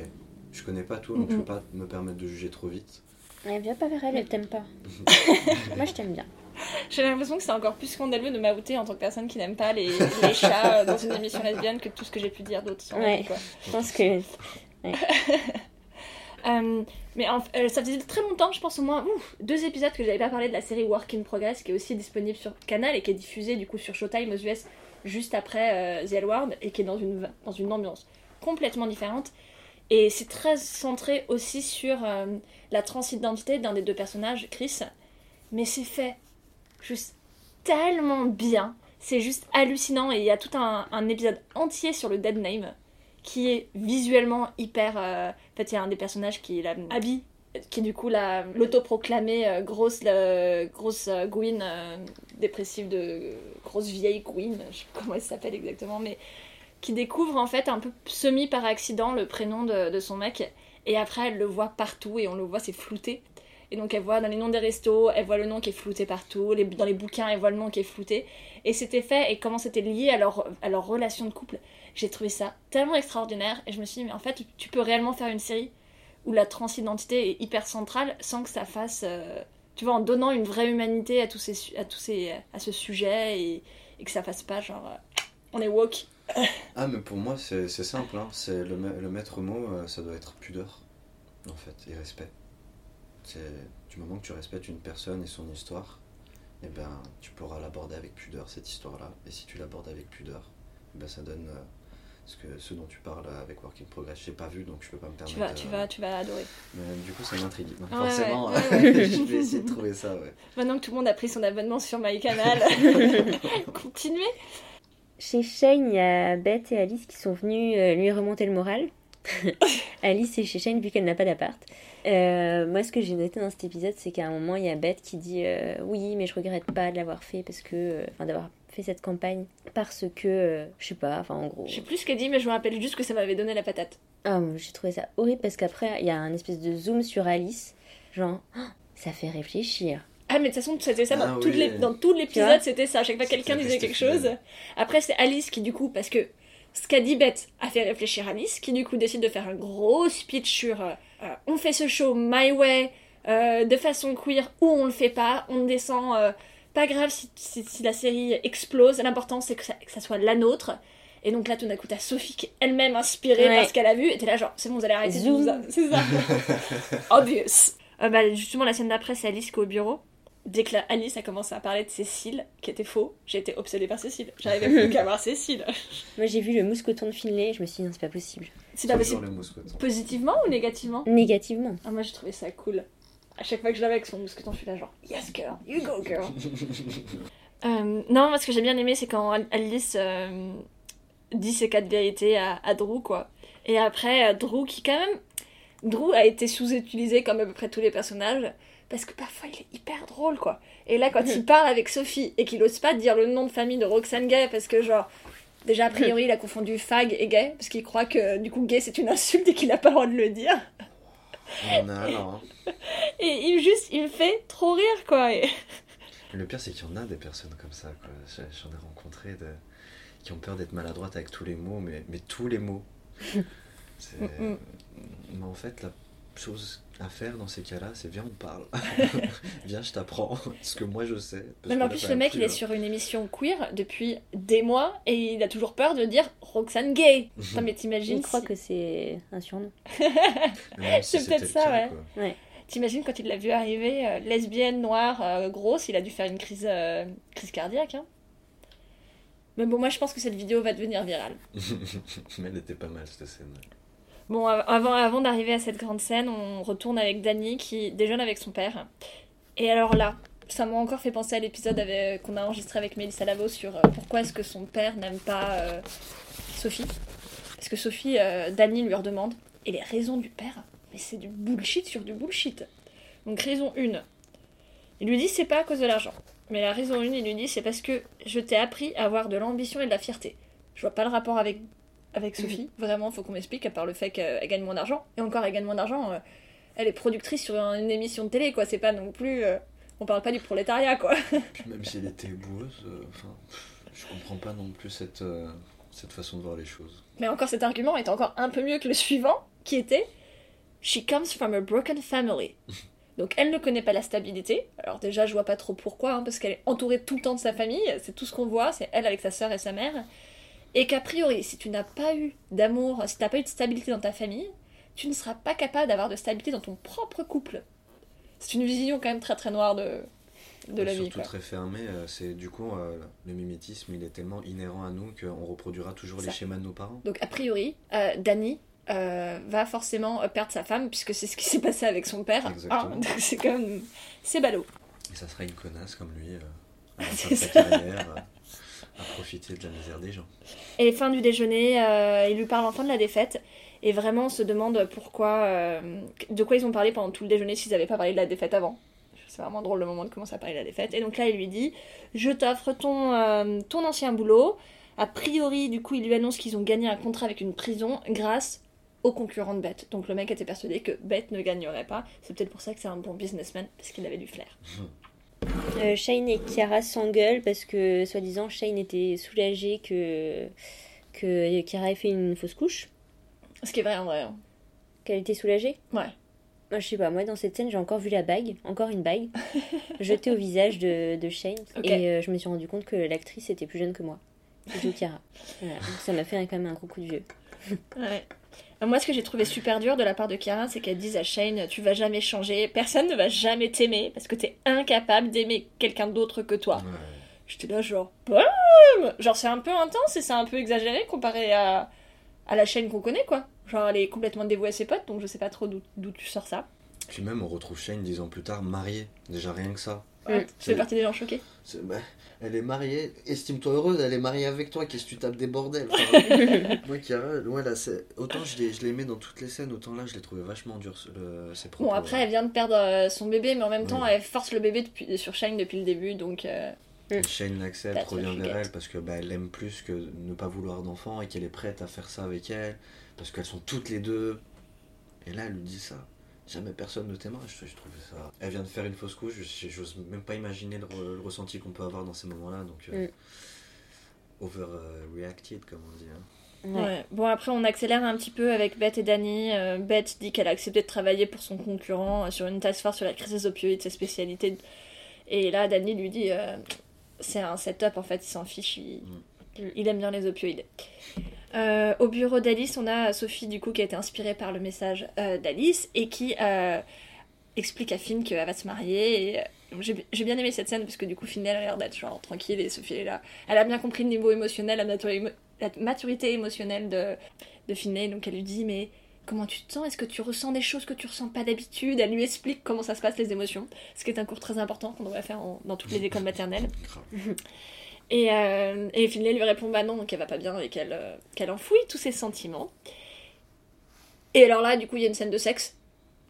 je connais pas tout, donc je Mhm. peux pas me permettre de juger trop vite. Elle vient pas vers elle, elle t'aime pas. Moi, je t'aime bien. J'ai l'impression que c'est encore plus scandaleux de m'outer en tant que personne qui n'aime pas les, les chats euh, dans une émission lesbienne que tout ce que j'ai pu dire d'autre Ouais. quoi. Je pense que. Euh, mais en- euh, ça faisait très longtemps, je pense au moins ouf, deux épisodes que j'avais pas parlé de la série Work in Progress qui est aussi disponible sur Canal et qui est diffusée du coup sur Showtime aux US juste après euh, The L Word et qui est dans une, dans une ambiance complètement différente. Et c'est très centré aussi sur la transidentité d'un des deux personnages, Chris. Mais c'est fait juste tellement bien. C'est juste hallucinant et il y a tout un, épisode entier sur le dead name qui est visuellement hyper. euh, En fait, il y a un des personnages qui est la Abby, qui est du coup la l'autoproclamée euh, grosse euh, grosse euh, Gwyn euh, dépressive de grosse vieille Gwyn, je sais pas comment elle s'appelle exactement, mais qui découvre en fait un peu semi par accident le prénom de, de son mec et après elle le voit partout et on le voit c'est flouté. Et donc elle voit dans les noms des restos, elle voit le nom qui est flouté partout, dans les bouquins elle voit le nom qui est flouté. Et c'était fait et comment c'était lié à leur, relation de couple. J'ai trouvé ça tellement extraordinaire et je me suis dit, mais en fait, tu peux réellement faire une série où la transidentité est hyper centrale sans que ça fasse. euh, tu vois, en donnant une vraie humanité à, tous ces, à, tous ces, à ce sujet et, que ça fasse pas genre. euh, on est woke. Ah, mais pour moi, c'est simple. Hein. C'est le maître mot, euh, ça doit être pudeur. en fait, et respect. C'est du moment que tu respectes une personne et son histoire, eh ben, tu pourras l'aborder avec pudeur, cette histoire-là. Et si tu l'abordes avec pudeur, eh ben, ça donne euh, ce, que, ce dont tu parles avec Work in Progress. Je n'ai pas vu, donc je peux pas me permettre. Tu vas, tu, vas, tu vas adorer. Mais du coup, ça m'intrigue. Forcément, ouais, ouais, je vais essayer de trouver ça. Ouais. Maintenant que tout le monde a pris son abonnement sur MyCanal, continuez. Chez Shane, il y a Beth et Alice qui sont venus euh, lui remonter le moral. Alice est chez Shane vu qu'elle n'a pas d'appart. Euh, moi, ce que j'ai noté dans cet épisode, c'est qu'à un moment, il y a Beth qui dit euh, Oui, mais je regrette pas de l'avoir fait parce que. euh, Enfin, d'avoir fait cette campagne parce que. euh, je sais pas, enfin, en gros. Je sais plus ce qu'elle dit, mais je me rappelle juste que ça m'avait donné la patate. Ah, moi, j'ai trouvé ça horrible parce qu'après, il y a un espèce de zoom sur Alice. Genre, Oh, ça fait réfléchir. Ah, mais de toute façon, c'était ça dans, Ah toutes oui. les- dans tout Tu vois l'épisode, c'était ça. À chaque fois que quelqu'un C'était disait quelque chose. Après, c'est Alice qui, du coup, parce que ce qu'a dit Beth a fait réfléchir Alice, qui, du coup, décide de faire un gros speech sur euh, euh, on fait ce show my way, euh, de façon queer, ou on le fait pas, on descend. euh, pas grave si, si- si la série explose, l'important c'est que ça, que ça soit la nôtre. Et donc là, tout d'un coup, t'as Sophie qui est elle-même inspirée Ouais. par ce qu'elle a vu, et t'es là, genre, c'est bon, vous allez arrêter de Zoom. a- C'est ça. Obvious. Euh, bah, justement, la scène d'après, c'est Alice qui est au bureau. Dès que la Alice a commencé à parler de Cécile, qui était faux, j'ai été obsédée par Cécile. J'arrivais plus qu'à voir Cécile. Moi, j'ai vu le mousqueton de Finlay et je me suis dit Non, c'est pas possible. C'est pas possible. Positivement ou négativement Négativement. Ah, moi j'ai trouvé ça cool. À chaque fois que je l'avais avec son mousqueton, je suis là genre Yes girl, you go girl. Euh, non, moi ce que j'ai bien aimé, c'est quand Alice euh, dit ses quatre vérités à, à Drew, quoi. Et après, euh, Drew qui, quand même. Drew a été sous-utilisé comme à peu près tous les personnages, parce que parfois il est hyper drôle, quoi. Et là, quand il parle avec Sophie et qu'il ose pas dire le nom de famille de Roxane Gay, parce que, genre. Déjà, a priori, il a confondu fag et gay, parce qu'il croit que du coup, gay c'est une insulte et qu'il a pas le droit de le dire. On en a alors. hein. Et il juste, il me fait trop rire, quoi. Et- Le pire, c'est qu'il y en a des personnes comme ça. quoi. J'en ai rencontré de... qui ont peur d'être maladroites avec tous les mots, mais, mais tous les mots. Mm, mm. Mais en fait, la chose à faire dans ces cas-là, c'est viens, on parle. viens, je t'apprends ce que moi je sais. Non, mais en plus, le mec, plus, il est là. sur une émission queer depuis des mois et il a toujours peur de dire Roxane gay. Non, mais t'imagines Il croit si- que c'est un surnom. Si c'est peut-être ça, cas, ouais. T'imagines quand il l'a vu arriver, euh, lesbienne, noire, euh, grosse, il a dû faire une crise, euh, crise cardiaque. Hein. Mais bon, moi je pense que cette vidéo va devenir virale. mais elle était pas mal cette scène. Bon, av- avant, d'arriver à cette grande scène, on retourne avec Dani qui déjeune avec son père. Et alors là, ça m'a encore fait penser à l'épisode avec- qu'on a enregistré avec Mélissa Lavo sur euh, pourquoi est-ce que son père n'aime pas euh, Sophie. Parce que Sophie, euh, Dani lui redemande, et les raisons du père Mais c'est du bullshit sur du bullshit. Donc raison 1, il lui dit c'est pas à cause de l'argent. Mais la raison 1, il lui dit c'est parce que je t'ai appris à avoir de l'ambition et de la fierté. Je vois pas le rapport avec avec Sophie. Vraiment, faut qu'on m'explique, à part le fait qu'elle gagne moins d'argent. Et encore, elle gagne moins d'argent. euh, elle est productrice sur une émission de télé, quoi. C'est pas non plus. euh, on parle pas du prolétariat, quoi. Puis même si elle était éboueuse, euh, enfin, je comprends pas non plus cette, euh, cette façon de voir les choses. Mais encore, cet argument est encore un peu mieux que le suivant, qui était She comes from a broken family. Donc elle ne connaît pas la stabilité. Alors déjà, je vois pas trop pourquoi, hein, parce qu'elle est entourée tout le temps de sa famille. C'est tout ce qu'on voit, c'est elle avec sa sœur et sa mère. Et qu'a priori, si tu n'as pas eu d'amour, si tu n'as pas eu de stabilité dans ta famille, tu ne seras pas capable d'avoir de stabilité dans ton propre couple. C'est une vision quand même très très noire de, de la Surtout vie. Quoi. très fermé, euh, c'est du coup euh, le mimétisme il est tellement inhérent à nous qu'on reproduira toujours Ça. les schémas de nos parents. Donc a priori, euh, Danny euh, va forcément euh, perdre sa femme puisque c'est ce qui s'est passé avec son père. Exactement. Donc c'est quand même c'est ballot. Et ça sera une connasse comme lui euh, à la fin C'est de sa ça. carrière à profiter de la misère des gens. Et fin du déjeuner, euh, il lui parle enfin de la défaite et vraiment on se demande pourquoi, euh, de quoi ils ont parlé pendant tout le déjeuner s'ils n'avaient pas parlé de la défaite avant. C'est vraiment drôle le moment de commencer à parler de la défaite. Et donc là, il lui dit Je t'offre ton, euh, ton ancien boulot. A priori, du coup, il lui annonce qu'ils ont gagné un contrat avec une prison grâce aux concurrents de Beth. Donc le mec était persuadé que Beth ne gagnerait pas. C'est peut-être pour ça que c'est un bon businessman, parce qu'il avait du flair. Euh, Shane et Kiara s'engueulent parce que, soi-disant, Shane était soulagé que, que Kiara ait fait une fausse couche. Ce qui est vrai en vrai. hein. Qu'elle était soulagée Ouais. Moi, je sais pas, moi dans cette scène, j'ai encore vu la bague, encore une bague, jetée au visage de, de Shane. Et euh, je me suis rendu compte que l'actrice était plus jeune que moi. Kiara. Voilà. Donc ça m'a fait quand même un gros coup de vieux. Ouais. Moi, ce que j'ai trouvé super dur de la part de Kara, c'est qu'elle dise à Shane Tu vas jamais changer, personne ne va jamais t'aimer parce que t'es incapable d'aimer quelqu'un d'autre que toi. Ouais. J'étais là, genre, Bam genre, c'est un peu intense et c'est un peu exagéré comparé à, à la chaîne qu'on connaît, quoi. Genre, elle est complètement dévouée à ses potes, donc je sais pas trop d'où d'où tu sors ça. Puis même, on retrouve Shane dix ans plus tard, marié. Déjà rien que ça. Ouais, tu fais C'est- partie des gens choqués. C'est- bah, elle est mariée, estime-toi heureuse, elle est mariée avec toi, qu'est-ce que tu tapes des bordels Enfin, Moi, Chiara, ouais, là, c'est- autant je l'ai- je l'aimais dans toutes les scènes, autant là, je l'ai trouvé vachement dur, le- ses propos. Bon, après, elle vient de perdre euh, son bébé, mais en même temps, Oui. elle force le bébé depuis, sur Shane depuis le début, donc. euh, Shane l'accepte, revient vers elle parce que bah, elle aime plus que ne pas vouloir d'enfant et qu'elle est prête à faire ça avec elle, parce qu'elles sont toutes les deux. Et là, elle lui dit ça. Jamais personne ne t'aimera. Je, je trouvais ça. Elle vient de faire une fausse couche. je- J'ose même pas imaginer le, re- le ressenti qu'on peut avoir dans ces moments-là. Donc, euh, overreacted, comme on dit. hein. Ouais. Ouais. Bon, après, on accélère un petit peu avec Beth et Danny. Euh, Beth dit qu'elle a accepté de travailler pour son concurrent euh, sur une task force sur la crise des opioïdes, sa spécialité. Et là, Danny lui dit euh, c'est un setup, en fait, il s'en fiche, il, il aime bien les opioïdes. Euh, au bureau d'Alice, on a Sophie, du coup, qui a été inspirée par le message euh, d'Alice et qui euh, explique à Finn qu'elle va se marier. Et, j'ai bien aimé cette scène parce que du coup, Finn, elle a l'air d'être genre tranquille et Sophie elle est là. Elle a bien compris le niveau émotionnel, la, maturité émotionnelle de, de. Donc elle lui dit Mais comment tu te sens? Est-ce que tu ressens des choses que tu ressens pas d'habitude? Elle lui explique comment ça se passe, les émotions. Ce qui est un cours très important qu'on devrait faire en- dans toutes les écoles maternelles. Et, euh, et Finlay lui répond bah non, qu'elle va pas bien et qu'elle euh, qu'elle enfouit tous ses sentiments. Et alors là, du coup, il y a une scène de sexe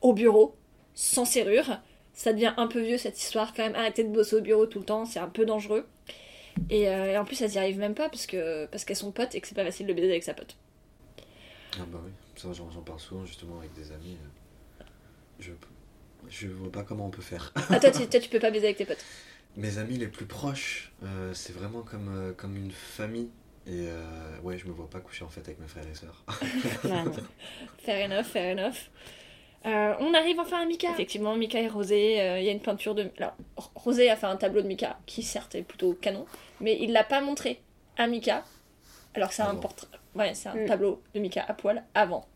au bureau, sans serrure. Ça devient un peu vieux cette histoire quand même. Arrêtez de bosser au bureau tout le temps, c'est un peu dangereux. Et, euh, et en plus, elles y arrivent même pas parce que parce qu'elles sont potes et que c'est pas facile de baiser avec sa pote. Ah bah oui, ça j'en parle souvent justement avec des amis. euh, Je, je vois pas comment on peut faire. Ah, toi, tu, toi, tu peux pas baiser avec tes potes. Mes amis les plus proches, euh, c'est vraiment comme, euh, comme une famille. Et euh, ouais, je me vois pas coucher en fait avec mes frères et sœurs. Non. Fair enough, fair enough. Euh, on arrive enfin à Mika. Effectivement, Mika et Rosé, euh, il y a une peinture de. Alors, Rosé a fait un tableau de Mika, qui certes est plutôt canon, mais il l'a pas montré à Mika. Alors que c'est un Avant. portrait. Ouais, c'est un Mm. tableau de Mika à poil avant.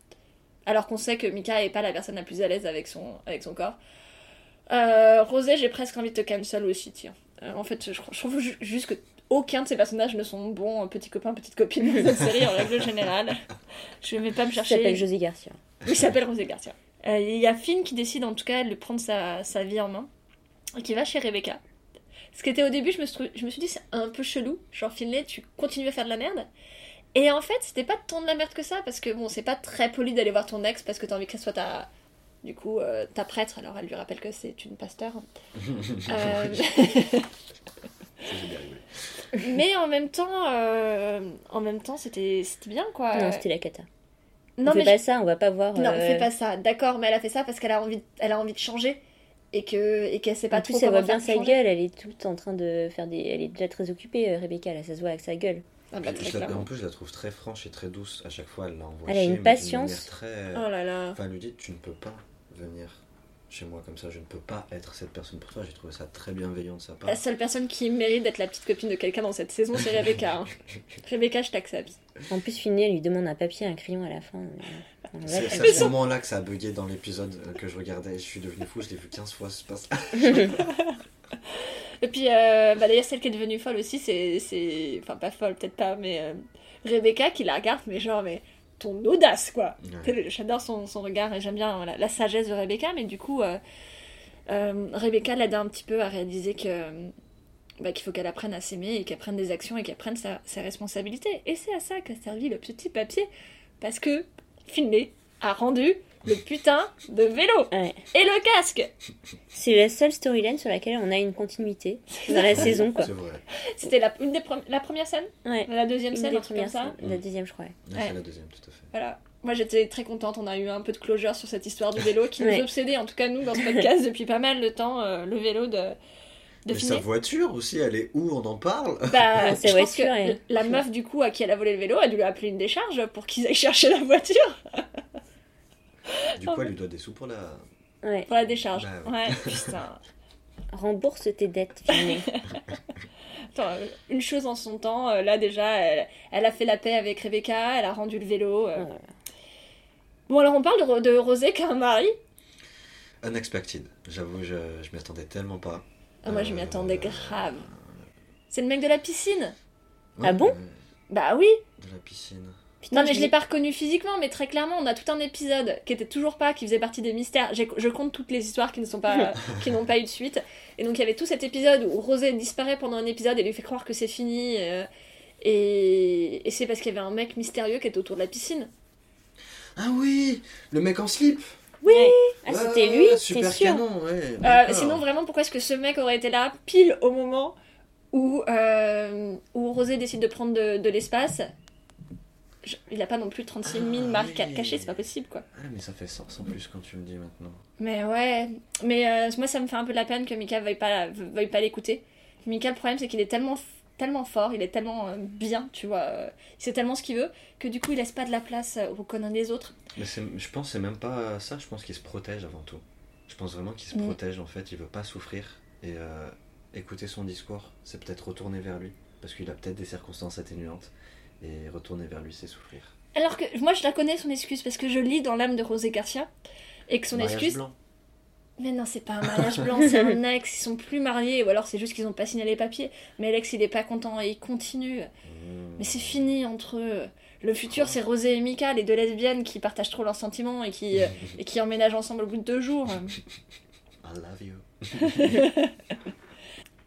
Alors qu'on sait que Mika est pas la personne la plus à l'aise avec son, avec son corps. Euh, Rosé, j'ai presque envie de te cancel aussi, tiens. Euh, en fait, je, je trouve ju- juste que aucun de ces personnages ne sont bons euh, petits copains, petites copines dans cette série en règle générale. Je vais pas me Il chercher. s'appelle José Garcia. Oui, il s'appelle Rosé Garcia. Euh, Il y a Finn qui décide en tout cas de prendre sa, sa vie en main et qui va chez Rebecca. Ce qui était au début, je me, je me suis dit c'est un peu chelou. Genre, Finlay, tu continues à faire de la merde. Et en fait, c'était pas tant de la merde que ça parce que bon, c'est pas très poli d'aller voir ton ex parce que t'as envie que ce soit ta. Du coup, euh, ta prêtre, alors elle lui rappelle que c'est une pasteur. Euh, mais en même temps, euh, en même temps, c'était c'était bien quoi. Non, c'était la cata. Non, on fait mais pas ça, on va pas voir. Non, euh, fais pas ça. D'accord, mais elle a fait ça parce qu'elle a envie, elle a envie de changer et que et qu'elle sait pas En plus, trop elle voit bien sa changer. gueule, elle est toute en train de faire des. Elle est déjà très occupée, euh, Rebecca, là, ça se voit avec sa gueule. Ah bah, Je- très je la- clairement. en plus, je la trouve très franche et très douce. À chaque fois, elle l'envoie Elle a une mais patience. Très... Oh là là. Enfin, elle lui dit Tu ne peux pas venir chez moi comme ça, je ne peux pas être cette personne pour toi. J'ai trouvé ça très bienveillant de sa part. La seule personne qui mérite d'être la petite copine de quelqu'un dans cette saison, c'est Rebecca. hein. Rebecca, je t'accepte. En plus, Finlay lui demande un papier, un crayon à la fin. C'est à ce moment-là que ça a bugué dans l'épisode euh, que je regardais. Je suis devenu fou, je l'ai vu 15 fois. ce passe. Et puis, euh, bah, d'ailleurs, celle qui est devenue folle aussi, c'est. c'est- Enfin, pas folle, peut-être pas, mais euh, Rebecca qui la regarde, mais genre, mais ton audace, quoi. Ouais. J'adore son, son regard et j'aime bien la sagesse de Rebecca, mais du coup, euh, euh, Rebecca l'aide un petit peu à réaliser que euh, bah, qu'il faut qu'elle apprenne à s'aimer et qu'elle prenne des actions et qu'elle prenne sa, ses responsabilités. Et c'est à ça qu'a servi le petit papier, parce que Finlay a rendu le putain de vélo Ouais. et le casque. C'est la seule storyline sur laquelle on a une continuité dans la saison, quoi. C'est vrai. C'était la, une des pre- la première scène, Ouais. la deuxième Une scène, des un truc comme ça. scènes. La deuxième, je crois. Ouais, Ouais. C'est la deuxième, tout à fait. Voilà. Moi j'étais très contente, on a eu un peu de closure sur cette histoire du vélo qui Ouais. nous obsédait, en tout cas nous dans ce podcast depuis pas mal de temps, euh, le vélo de, de Mais sa voiture aussi, elle est où On en parle? Bah, Ah, je pense que la meuf du coup à qui elle a volé le vélo a dû lui appeler une décharge pour qu'ils aillent chercher la voiture Du coup, elle lui doit des sous pour la. Ouais. pour la décharge. Bah ouais, putain. Rembourse tes dettes, Finlay. Attends, euh, une chose en son temps, euh, là déjà, elle, elle a fait la paix avec Rebecca, elle a rendu le vélo. euh. Ouais. Bon, alors on parle de, Ro- de Rosé qui a un mari. Unexpected. J'avoue, je, je m'y attendais tellement pas. Ah, moi, je m'y Euh, attendais grave. C'est le mec de la piscine. ouais, Ah bon? euh, Bah oui. De la piscine. Putain, non, mais je l'ai l'ai- pas reconnu physiquement, mais très clairement, on a tout un épisode qui était toujours pas, qui faisait partie des mystères. Je compte toutes les histoires qui ne sont pas, qui n'ont pas eu de suite. Et donc il y avait tout cet épisode où Rosé disparaît pendant un épisode et lui fait croire que c'est fini. euh, et, et c'est parce qu'il y avait un mec mystérieux qui était autour de la piscine. Ah oui Le mec en slip Oui Ah, c'était ouais, lui, ouais, c'est sûr. canon, ouais. Euh, sinon, vraiment, pourquoi est-ce que ce mec aurait été là pile au moment où, euh, où Rosé décide de prendre de, de l'espace? Je- Il a pas non plus 36 000 Ah, marques oui. cachées, c'est pas possible quoi. Ah, mais ça fait sens en plus quand tu me dis maintenant. Mais ouais, mais euh, moi ça me fait un peu de la peine que Mika veuille pas, veuille pas l'écouter. Mika, le problème c'est qu'il est tellement, tellement fort, il est tellement euh, bien, tu vois, euh, il sait tellement ce qu'il veut, que du coup il laisse pas de la place aux conneries des autres. Mais je pense que c'est même pas ça, je pense qu'il se protège avant tout. Je pense vraiment qu'il se Mm. protège en fait, il veut pas souffrir. Et écouter son discours, c'est peut-être retourner vers lui. Parce qu'il a peut-être des circonstances atténuantes. Et retourner vers lui, c'est souffrir. Alors que moi je la connais son excuse parce que je lis dans l'âme de Rosé Garcia et que son Mariage excuse. blanc. Mais non, c'est pas un mariage blanc, c'est un ex, ils sont plus mariés, ou alors c'est juste qu'ils ont pas signé les papiers. Mais l'ex il est pas content et il continue. Mm. Mais c'est fini entre eux. Le futur, c'est Rosé et Mika, les deux lesbiennes qui partagent trop leurs sentiments et qui, euh, et qui emménagent ensemble au bout de deux jours. I love you.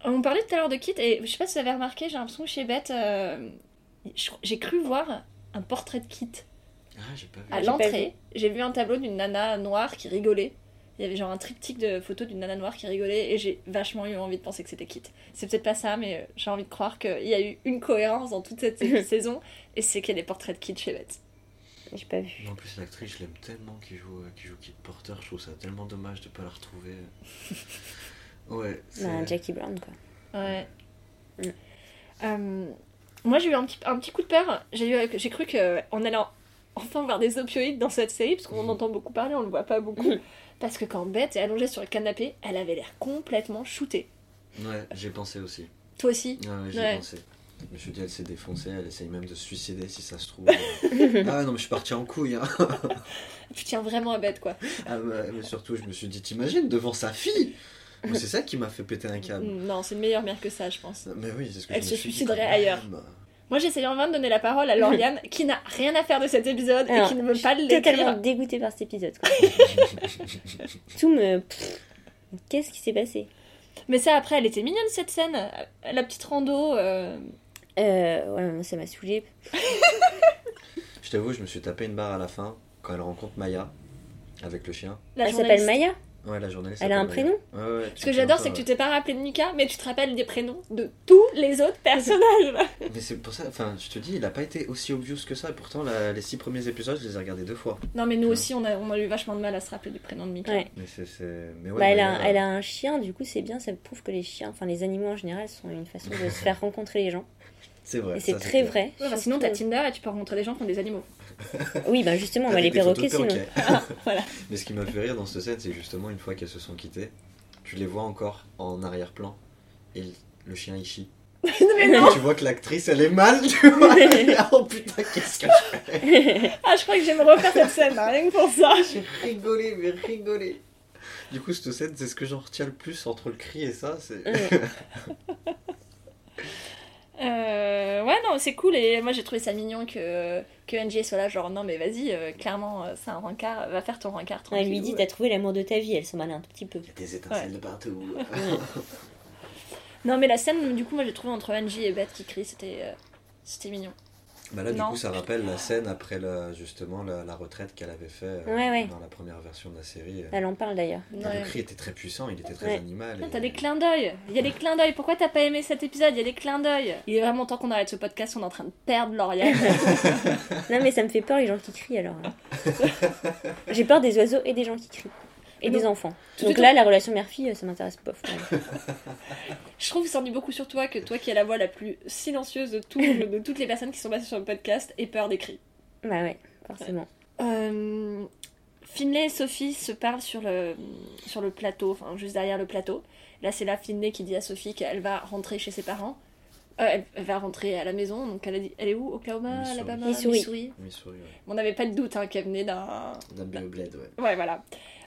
On parlait tout à l'heure de Kit, et je sais pas si vous avez remarqué, j'ai l'impression que chez Beth, euh, j'ai cru voir un portrait de Kit. Ah, pas vu. À l'entrée, j'ai vu un tableau d'une nana noire qui rigolait. Il y avait genre un triptyque de photos d'une nana noire qui rigolait, et j'ai vachement eu envie de penser que c'était Kit. C'est peut-être pas ça, mais euh, j'ai envie de croire qu'il y a eu une cohérence dans toute cette saison, et c'est qu'il y a des portraits de Kit chez Beth. J'ai pas vu. En plus, l'actrice, je l'aime tellement qui joue, euh, qui joue Kid Porter. Je trouve ça tellement dommage de pas la retrouver. ouais. c'est- Bah, Jackie Brown, quoi. Ouais. Mm. Euh, moi, j'ai eu un petit, un petit coup de peur. J'ai eu- j'ai cru qu'on allait en- enfin voir des opioïdes dans cette série, parce qu'on en entend beaucoup parler, on le voit pas beaucoup. Parce que quand Beth est allongée sur le canapé, elle avait l'air complètement shootée. Ouais, j'ai pensé aussi. Toi aussi Ah ouais, j'ai Ouais. pensé. Je me suis dit, elle s'est défoncée, elle essaye même de se suicider si ça se trouve. ah non, mais je suis parti en couille. Hein. Tu tiens vraiment à Beth, quoi. Ah, mais, surtout, je me suis dit, t'imagines, devant sa fille C'est ça qui m'a fait péter un câble. Non, c'est une meilleure mère que ça, je pense. Mais oui, c'est ce que Elle je se me suis dit, suiciderait ailleurs. même. Moi, j'essayais en vain de donner la parole à Lauriane, qui n'a rien à faire de cet épisode Alors, et qui ne veut pas suis l'écrire. totalement dégoûtée par cet épisode. quoi. Tout me. pff, Qu'est-ce qui s'est passé? Mais ça, après, elle était mignonne, cette scène. La petite rando. euh, euh, Ouais, moi, ça m'a saoulée. Je t'avoue, je me suis tapé une barre à la fin quand elle rencontre Maya avec le chien. la Elle journaliste. s'appelle Maya? Ouais, la journaliste. Elle a un prénom Maya. Ouais, ouais, Ce que j'adore, c'est que tu t'es pas rappelé de Mika, mais tu te rappelles des prénoms de tous les autres personnages. Mais c'est pour ça, enfin, je te dis, il a pas été aussi obvious que ça. Et pourtant, la- les six premiers épisodes, je les ai regardés deux fois. non, mais nous aussi, on a, on a eu vachement de mal à se rappeler du prénom de Mika. Ouais. Mais c'est. c'est- Mais ouais, Bah, elle, a, Maya, elle a un chien, du coup, c'est bien, ça prouve que les chiens, enfin les animaux en général, sont une façon de se faire rencontrer les gens. C'est vrai. Et c'est très clair. vrai. Ouais, bah, sinon, t'as Tinder et tu peux rencontrer des gens qui ont des animaux. Oui, bah justement, on va les perroquets sinon. perroquets. Voilà. Mais ce qui m'a fait rire dans cette scène, c'est justement une fois qu'elles se sont quittées, tu les vois encore en arrière-plan et le- chien il chie. mais non Et tu vois que l'actrice elle est mal, tu vois. Oh putain, qu'est-ce que je fais? Ah, je crois que j'aime refaire cette scène, hein, rien que pour ça. J'ai rigolé, mais rigolé. Du coup, cette scène, c'est ce que j'en retiens le plus entre le cri et ça. C'est... Euh, ouais, non, c'est cool. Et moi, j'ai trouvé ça mignon que, que NJ soit là, genre, non, mais vas-y, euh, clairement, euh, c'est un rencard, va faire ton rencard. Elle lui dit T'as trouvé l'amour de ta vie, elle s'en mêle un petit peu. Il y a des étincelles de partout. Non, mais la scène, du coup, moi, j'ai trouvé entre NJ et Beth qui crie, c'était euh, c'était mignon. Bah là, du Non. coup, ça rappelle la scène après la, justement la, la retraite qu'elle avait fait euh, Ouais, ouais. dans la première version de la série. Elle en parle d'ailleurs. Ouais. Le cri était très puissant, il était très Ouais. animal. Putain, et- T'as des clins d'œil. Il y a des clins d'œil. Pourquoi t'as pas aimé cet épisode? Il y a des clins d'œil. Il est vraiment temps qu'on arrête ce podcast. On est en train de perdre Lauriane. Non, mais ça me fait peur les gens qui crient alors. hein. J'ai peur des oiseaux et des gens qui crient. Et Donc, des enfants. Donc là, la relation mère-fille, ça m'intéresse pas. ouais. Je trouve que ça en dit beaucoup sur toi que toi qui as la voix la plus silencieuse de, tout- de toutes les personnes qui sont passées sur le podcast et peur des cris. Bah ouais, forcément. Euh, Finlay et Sophie se parlent sur le, sur le plateau, enfin juste derrière le plateau. Là, c'est là Finlay qui dit à Sophie qu'elle va rentrer chez ses parents. Euh, elle, va rentrer à la maison, donc elle, a dit, elle est où? Oklahoma, Missouri. Alabama, Missouri. Missouri, ouais. On n'avait pas de doute hein, qu'elle venait d'un. D'un Bioblade, ouais. Ouais, voilà.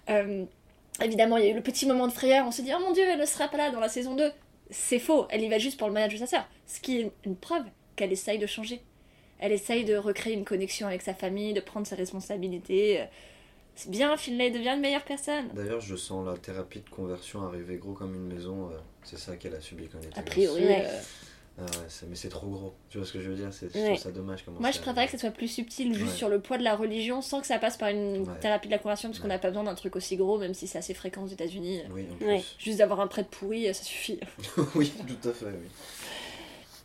Euh, évidemment, il y a eu le petit moment de frayeur. On s'est dit, oh mon dieu, elle ne sera pas là dans la saison 2. C'est faux, elle y va juste pour le mariage de sa sœur. Ce qui est une preuve qu'elle essaye de changer. Elle essaye de recréer une connexion avec sa famille, de prendre ses responsabilités. C'est bien, Finlay devient une meilleure personne. D'ailleurs, je sens la thérapie de conversion arriver gros comme une maison. euh, c'est ça qu'elle a subi quand elle était A gosse. priori. Ouais. euh, Ah ouais, mais c'est trop gros. Tu vois ce que je veux dire? C'est Ouais. ça dommage. Comment Moi, je préférais que ce soit plus subtil, juste Ouais. sur le poids de la religion, sans que ça passe par une thérapie de la conversion, parce qu'on n'a pas besoin d'un truc aussi gros, même si c'est assez fréquent aux États-Unis. Oui, en Ouais. plus. Juste d'avoir un prêtre pourri, ça suffit. oui, tout à fait, oui.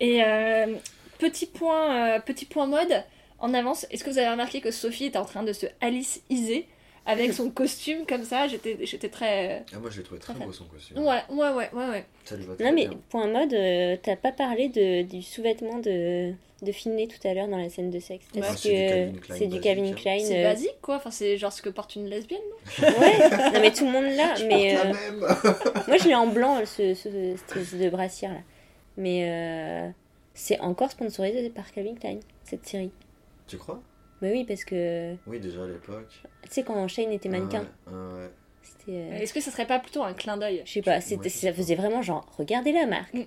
Et euh, petit, point, euh, petit point mode, en avance, est-ce que vous avez remarqué que Sophie était en train de se Alice-iser avec son costume comme ça J'étais j'étais très. Ah, moi, je l'ai trouvé très Très beau son costume. Ouais, ouais, ouais, ouais, ouais. Ça lui va très Non, mais bien. point mode, euh, t'as pas parlé de, du sous-vêtement de, de Finlay tout à l'heure dans la scène de sexe. Ouais. Parce Ah, c'est du Calvin que Klein c'est du basique, Calvin hein. Klein. C'est euh, basique quoi, enfin, c'est genre ce que porte une lesbienne, non Ouais, non, mais tout le monde là. Mais euh, même moi, je l'ai en blanc, ce, ce, de brassière là. Mais euh, c'est encore sponsorisé par Calvin Klein, cette série. Tu crois? Bah oui, parce que Oui, déjà à l'époque. tu sais, quand Shane était mannequin, Ah ouais, ah ouais. c'était. euh, Est-ce que ça serait pas plutôt un clin d'œil Je sais pas, Ouais, ça faisait vraiment genre, regardez la marque. Mm,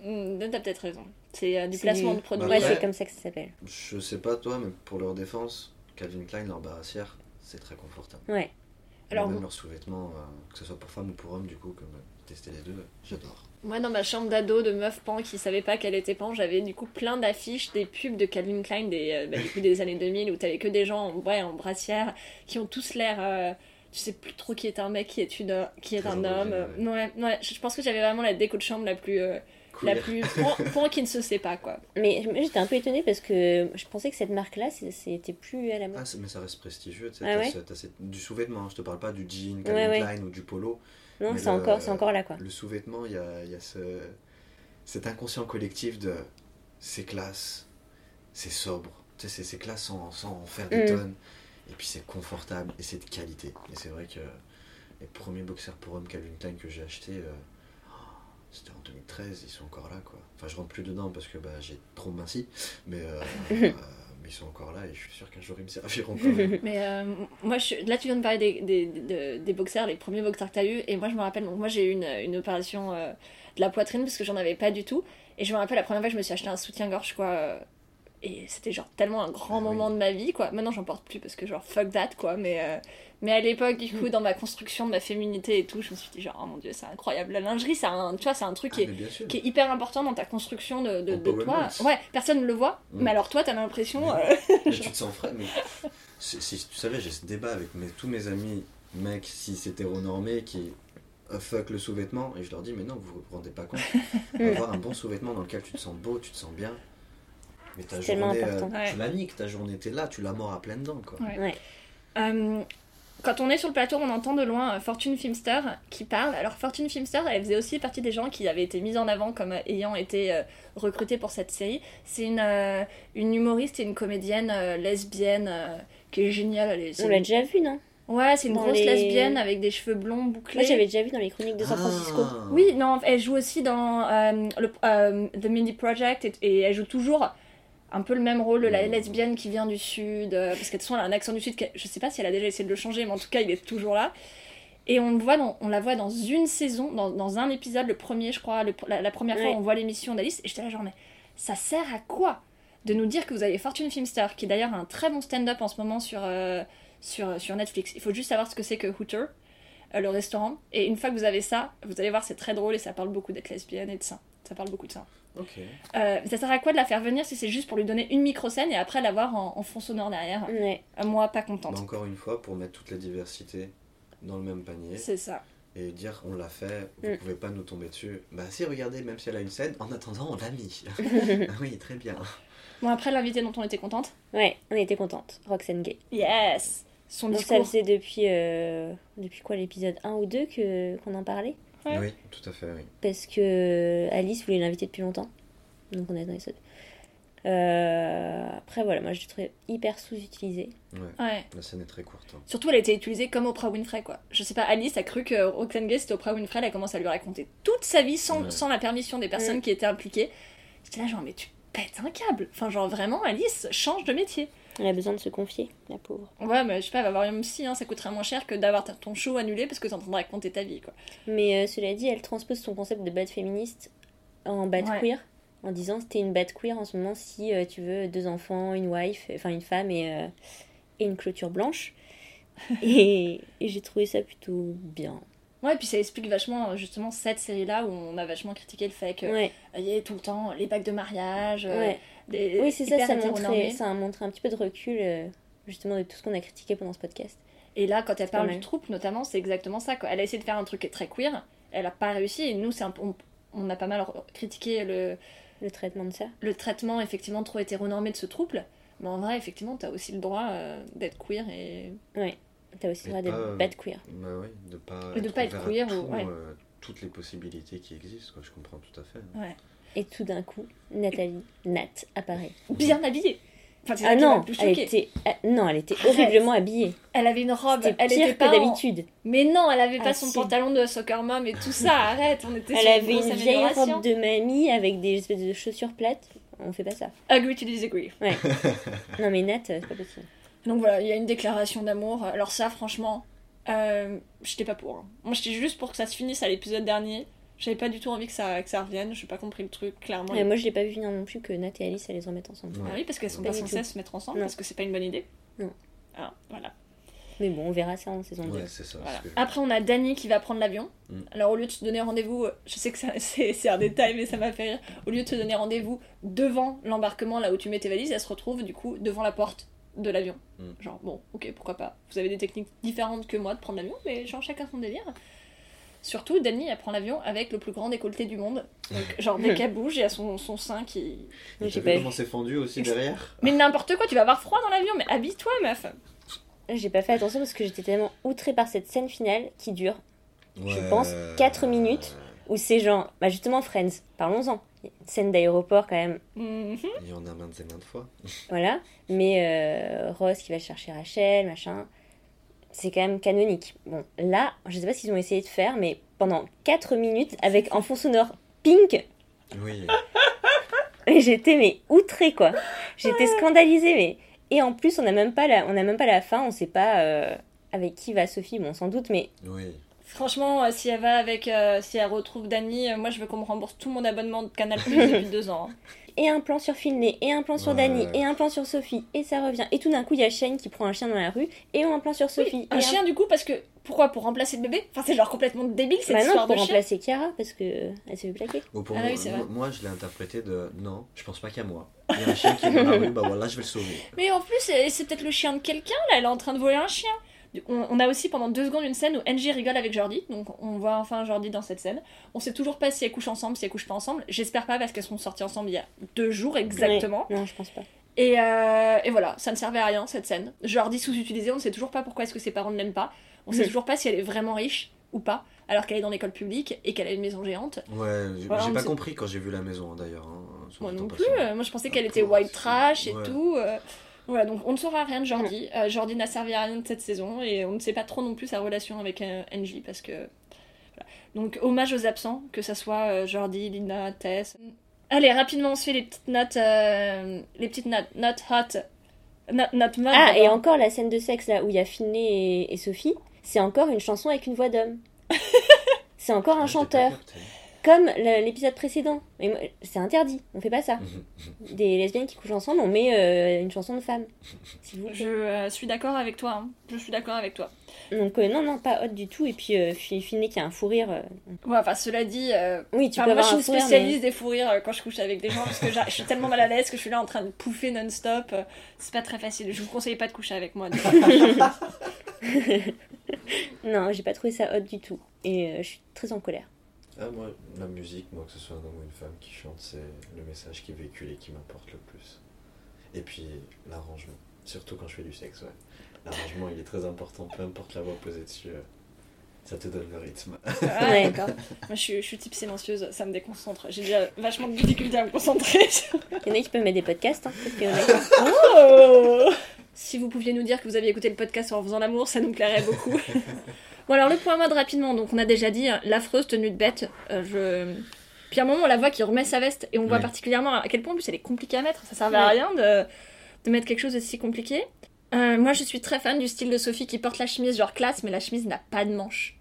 mm, T'as peut-être raison. C'est euh, du placement du- de produit. Bah Ouais, c'est comme ça que ça s'appelle. Je sais pas toi, mais pour leur défense, Calvin Klein, leur barassière, c'est très confortable. Ouais. Alors, même vous- leurs sous-vêtements, euh, que ce soit pour femmes ou pour hommes, du coup, comme tester les deux, j'adore. Moi, dans ma chambre d'ado de meuf pan qui savait pas qu'elle était pan, j'avais du coup plein d'affiches des pubs de Calvin Klein des, euh, bah, du coup, des années 2000 où t'avais que des gens en, ouais, en brassière qui ont tous l'air. euh, tu sais plus trop qui est un mec, qui est, une, qui est Très un homme. Ouais, ouais, je je pense que j'avais vraiment la déco de chambre la plus. euh, la plus. Pan qui ne se sait pas quoi. Mais j'étais un peu étonnée parce que je pensais que cette marque-là, c'est- c'était plus à la mode. Ah, mais ça reste prestigieux, tu sais, Ah ouais du sous-vêtement, hein, je te parle pas du jean, Calvin ouais. Klein ou du polo. Non, c'est encore, c'est encore là, quoi. Le sous-vêtement, il y a, y a ce, cet inconscient collectif de c'est classe, c'est sobre, tu sais, c'est- classe sans, sans en faire des Mm. tonnes, et puis c'est confortable et c'est de qualité. Et c'est vrai que les premiers boxers pour hommes Calvin Klein que j'ai achetés, euh, c'était en 2013, ils sont encore là, quoi. Enfin, je rentre plus dedans parce que bah, j'ai trop minci, mais, euh, euh, mais ils sont encore là et je suis sûr qu'un jour ils me serviront quand même. Mais euh, moi, je, là, tu viens de parler des, des, de- des boxers, les premiers boxers que tu as eu. Et moi, je me rappelle, donc, moi, j'ai eu une, une opération euh, de la poitrine parce que j'en avais pas du tout. Et je me rappelle la première fois je me suis acheté un soutien-gorge, quoi. euh, Et c'était genre tellement un grand Ah oui. moment de ma vie, quoi. Maintenant, j'en porte plus parce que, genre, fuck that, quoi. Mais, euh, mais à l'époque, du Mm. coup, dans ma construction de ma féminité et tout, je me suis dit, genre, oh mon dieu, c'est incroyable. La lingerie, c'est un, tu vois, c'est un truc qui Ah, est qui est hyper important dans ta construction de, de, de toi. Ouais, personne ne le voit, Mm. mais alors toi, t'as l'impression. Euh, tu te sens frais, mais si, tu savais, j'ai ce débat avec mes, tous mes amis mecs, si c'est hétéronormé, qui euh, fuck le sous-vêtement, et je leur dis, mais non, vous vous rendez pas compte. Avoir un bon sous-vêtement dans lequel tu te sens beau, tu te sens bien. Mais ta journée, important. Ouais. tu la niques, ta journée, t'es là, tu la mords à pleines dents, quoi. Ouais. Ouais. Euh, quand on est sur le plateau, on entend de loin euh, Fortune Filmster qui parle. Alors Fortune Filmster, elle faisait aussi partie des gens qui avaient été mis en avant comme euh, ayant été euh, recrutés pour cette série. C'est une, euh, une humoriste et une comédienne euh, lesbienne euh, qui est géniale. Elle est- On l'a déjà vu, non Ouais, c'est une dans grosse les- lesbienne avec des cheveux blonds bouclés. Moi, j'avais déjà vu dans les chroniques de San Francisco. Ah. Oui, non, elle joue aussi dans le, The Mindy Project et, et elle joue toujours un peu le même rôle, la lesbienne qui vient du sud, euh, parce qu'elle de toute façon, elle a un accent du sud, je sais pas si elle a déjà essayé de le changer, mais en tout cas il est toujours là. Et on, le voit dans, on la voit dans une saison, dans, dans un épisode, le premier je crois, le- la, la première fois on voit l'émission d'Alice, et j'étais là genre mais ça sert à quoi de nous dire que vous avez Fortune Filmster, qui d'ailleurs a un très bon stand-up en ce moment sur, euh, sur, sur Netflix. Il faut juste savoir ce que c'est que Hooter, euh, le restaurant. Et une fois que vous avez ça, vous allez voir, c'est très drôle et ça parle beaucoup d'être lesbienne et de ça. Ça parle beaucoup de ça. Euh, ça sert à quoi de la faire venir si c'est juste pour lui donner une micro-scène et après l'avoir en, en fond sonore derrière Ouais. Euh, Moi, pas Bah, contente. encore une fois, pour mettre toute la diversité dans le même panier C'est ça. et dire on l'a fait, vous Mm. pouvez pas nous tomber dessus. Bah si, regardez, même si elle a une scène, en attendant, on l'a mis. ah oui, très bien. Bon, après, l'invité dont on était contente. Ouais, on était contente. Roxane Gay. Yes Son Donc ça discours. faisait depuis, euh, depuis quoi, l'épisode 1 ou 2 que, qu'on en parlait? Ouais. Oui, tout à fait, oui. Parce que Alice voulait l'inviter depuis longtemps. Donc on est dans les. Euh, après voilà, moi je le trouvais hyper sous-utilisé. Ouais, Ouais. la scène est très courte. hein. Surtout, elle a été utilisée comme Oprah Winfrey, quoi. Je sais pas, Alice a cru que Roxane Gay c'était Oprah Winfrey, elle a commencé à lui raconter toute sa vie sans, Ouais. sans la permission des personnes Mm. qui étaient impliquées. J'étais là, genre, mais tu pètes un câble. Enfin, genre, vraiment, Alice, change de métier. Elle a besoin de se confier, la pauvre. Ouais, mais je sais pas, elle va avoir une psy, hein, ça coûterait moins cher que d'avoir ton show annulé parce que t'es en train de raconter ta vie, quoi. Mais euh, cela dit, elle transpose son concept de bad féministe en bad Ouais. queer. En disant c'était une bad queer en ce moment si euh, tu veux deux enfants, une wife, enfin une femme et, euh, et une clôture blanche. et et j'ai trouvé ça plutôt bien. Ouais, puis ça explique vachement, justement, cette série-là où on a vachement critiqué le fait qu'il Ouais, y ait tout le temps les bacs de mariage, ouais. Oui, c'est ça, ça, montrait, ça a montré un petit peu de recul euh, justement de tout ce qu'on a critiqué pendant ce podcast. Et là, quand elle pas parle du troupe, notamment, c'est exactement ça. Quoi. Elle a essayé de faire un truc très queer, elle a pas réussi, et nous, c'est un peu- on, on a pas mal critiqué le, Le traitement de ça. le traitement effectivement trop hétéronormé de ce trouble. Mais en vrai, effectivement, t'as aussi le droit euh, d'être queer et. T'as aussi le droit d'être pas, euh, bad queer. Bah oui, de pas Et de pas être ouvert à queer tout, ou- ouais. euh, toutes les possibilités qui existent, quoi, je comprends tout à fait. hein. Et tout d'un coup, Nathalie, Nat, apparaît. Bien habillée Enfin, Ah m'a non, elle était, ah, non, elle était Arrête. horriblement habillée. Elle avait une robe, elle pire était que pas en- d'habitude. Mais non, elle avait pas Ah, son si. pantalon de soccer mom et tout ça, arrête, on était Elle sur avait une vieille robe de mamie avec des espèces de chaussures plates. On fait pas ça. Agree to disagree. Non mais Nat, euh, c'est pas possible. Donc voilà, il y a une déclaration d'amour. Alors ça, franchement, euh, j'étais pas pour. hein. Moi, j'étais juste pour que ça se finisse à l'épisode dernier. J'avais pas du tout envie que ça, que ça revienne. J'ai pas compris le truc, clairement. Ouais, moi je l'ai pas vu venir non plus que Nat et Alice allaient se remettre ensemble. Ah oui, parce qu'elles sont Pas pas censées se mettre ensemble, Non. parce que c'est pas une bonne idée. Non. Ah, voilà. Mais bon, on verra ça en saison 2. Ouais, c'est ça. Voilà. ce que- Après, on a Dani qui va prendre l'avion. Mm. Alors, au lieu de se donner rendez-vous, je sais que ça- c'est c'est un détail, mais ça m'a fait rire. Au lieu de te donner rendez-vous devant l'embarquement, là où tu mets tes valises, elle se retrouve du coup devant la porte de l'avion. Mm. Genre, bon, ok, pourquoi pas. Vous avez des techniques différentes que moi de prendre l'avion, mais genre chacun son délire. Surtout, Dani, elle prend l'avion avec le plus grand décolleté du monde. Donc, genre, dès qu'elle bouge, il y a son, son sein qui. Et J'ai pas comment c'est fendu aussi derrière Mais n'importe quoi, tu vas avoir froid dans l'avion, mais habille-toi, meuf. J'ai pas fait attention parce que j'étais tellement outrée par cette scène finale qui dure, Je pense quatre minutes. où c'est genre, bah justement Friends, parlons-en. Une Scène d'aéroport quand même. Il y en a maintes et maintes fois. voilà. Mais euh, Ross qui va chercher Rachel, machin, c'est quand même canonique. Bon, là, je sais pas ce qu'ils ont essayé de faire, mais pendant 4 minutes, avec en fond sonore Pink, Oui. Et j'étais mais outrée quoi. J'étais scandalisée mais et en plus on n'a même pas la on même pas la fin, on sait pas euh, avec qui va Sophie, bon sans doute mais Oui. Franchement, euh, si elle va avec. euh, si elle retrouve Dani, euh, moi je veux qu'on me rembourse tout mon abonnement de Canal Plus depuis deux ans. hein. Et un plan sur Finlay et un plan sur Ouais. Dani et un plan sur Sophie et ça revient et tout d'un coup il y a Shane qui prend un chien dans la rue et un plan sur Sophie. Un chien du coup, parce que. Pourquoi Pour remplacer le bébé? Enfin, c'est genre complètement débile cette Bah non, histoire pour de chien. remplacer Chiara parce que elle s'est fait plaquer. Ou pour Ah moi, oui, moi- moi, je l'ai interprété de non, je pense pas qu'à moi. Il y a un chien qui est dans la rue, bah voilà, je vais le sauver. Mais en plus, c'est peut-être le chien de quelqu'un là, elle est en train de voler un chien. On, on a aussi pendant deux secondes une scène où NJ rigole avec Jordi, donc on voit enfin Jordi dans cette scène. On sait toujours pas si elles couchent ensemble, si elles couchent pas ensemble. J'espère pas parce qu'elles sont sorties ensemble il y a deux jours exactement. Non, je pense pas. Et, euh, et voilà, ça ne servait à rien cette scène. Jordi sous-utilisé, on ne sait toujours pas pourquoi est-ce que ses parents ne l'aiment pas. On sait Mm. toujours pas si elle est vraiment riche ou pas, alors qu'elle est dans l'école publique et qu'elle a une maison géante. Ouais, j'ai Voilà, pas sait- compris quand j'ai vu la maison d'ailleurs. hein, Moi non plus, passant. euh, moi je pensais qu'elle Ah, était pour- white trash et ouais. tout. euh. Voilà, donc on ne saura rien de Jordi. Euh, Jordi n'a servi à rien de cette saison et on ne sait pas trop non plus sa relation avec euh, NJ parce que. voilà. Donc hommage aux absents, que ça soit euh, Jordi, Lina, Tess. Allez, rapidement on se fait les petites notes. euh, les petites notes. Not hot. Not, not mad, Ah, et encore la scène de sexe là où il y a Finlay et, et Sophie, c'est encore une chanson avec une voix d'homme. c'est encore un chanteur. Comme l'épisode précédent. C'est interdit, on fait pas ça. Des lesbiennes qui couchent ensemble, on met euh, une chanson de femme. Vous. Je euh, suis d'accord avec toi. hein. Je suis d'accord avec toi. Donc euh, non, non, pas hot du tout. Et puis euh, Fi- Finlay qui a un fou rire. euh, Ouais, enfin, cela dit, euh, Oui, tu peux moi, je avoir suis un une fou rire, mais- spécialiste des fous rires euh, quand je couche avec des gens parce que je suis tellement mal à l'aise que je suis là en train de pouffer non-stop. C'est pas très facile. Je vous conseille pas de coucher avec moi. Non, j'ai pas trouvé ça hot du tout. Et euh, je suis très en colère. Ah, moi, la musique, moi, que ce soit un homme ou une femme qui chante, c'est le message qui est véhiculé qui m'importe le plus. Et puis, l'arrangement. Surtout quand je fais du sexe, ouais. L'arrangement, il est très important, peu importe la voix posée dessus. euh, Ça te donne le rythme. Ah, Ouais. d'accord. Moi, je suis, je suis type silencieuse, ça me déconcentre. J'ai déjà vachement de difficulté à me concentrer. Il y en a qui peuvent mettre des podcasts, hein, peut-être qu'il y en a qui- Oh si vous pouviez nous dire que vous aviez écouté le podcast en faisant l'amour, ça nous plairait beaucoup. bon alors le point mode rapidement, donc on a déjà dit hein, l'affreuse tenue de bête. Euh, je Puis à un moment, on la voit qui remet sa veste et on voit Ouais. particulièrement à quel point en plus elle est compliquée à mettre. Ça servait à rien de, de mettre quelque chose de si compliqué. Euh, moi, je suis très fan du style de Sophie qui porte la chemise genre classe, mais la chemise n'a pas de manches.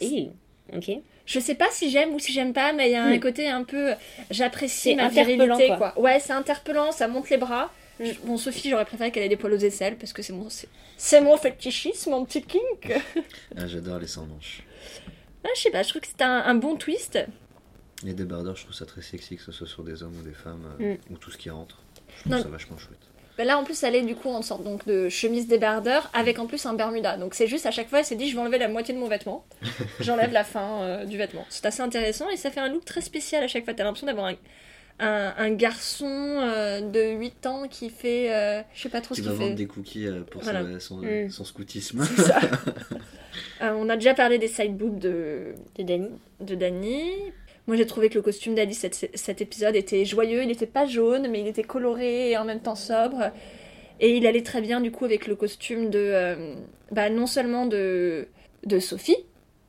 Et, ok. Je sais pas si j'aime ou si j'aime pas, mais il y a un Hmm. côté un peu. J'apprécie ma virilité, quoi. quoi. Ouais, c'est interpellant, ça monte les bras. Je- Bon, Sophie, j'aurais préféré qu'elle ait des poils aux aisselles parce que c'est mon, c'est, c'est mon fétichisme, mon petit kink. Ah, j'adore les sans manches. Ah, je sais pas, je trouve que c'est un, un bon twist. Les débardeurs, je trouve ça très sexy, que ce soit sur des hommes ou des femmes, euh, ou tout ce qui rentre. Je trouve Non. ça vachement chouette. Bah là, en plus, elle est du coup en sorte donc de chemise débardeur avec en plus un bermuda. Donc c'est juste à chaque fois, elle s'est dit, je vais enlever la moitié de mon vêtement. J'enlève la fin euh, du vêtement. C'est assez intéressant et ça fait un look très spécial à chaque fois. T'as l'impression d'avoir un, un, un garçon euh, de 8 ans qui fait. euh, je sais pas trop Qui ce va qu'il vendre fait. des cookies euh, pour Voilà. sa- son, Mm. son scoutisme. C'est ça. Euh, on a déjà parlé des side boobs de, De Danny. de Dany. Moi, j'ai trouvé que le costume d'Alice, cet, cet épisode, était joyeux. Il n'était pas jaune, mais il était coloré et en même temps sobre. Et il allait très bien, du coup, avec le costume de. euh, bah, non seulement de, de Sophie,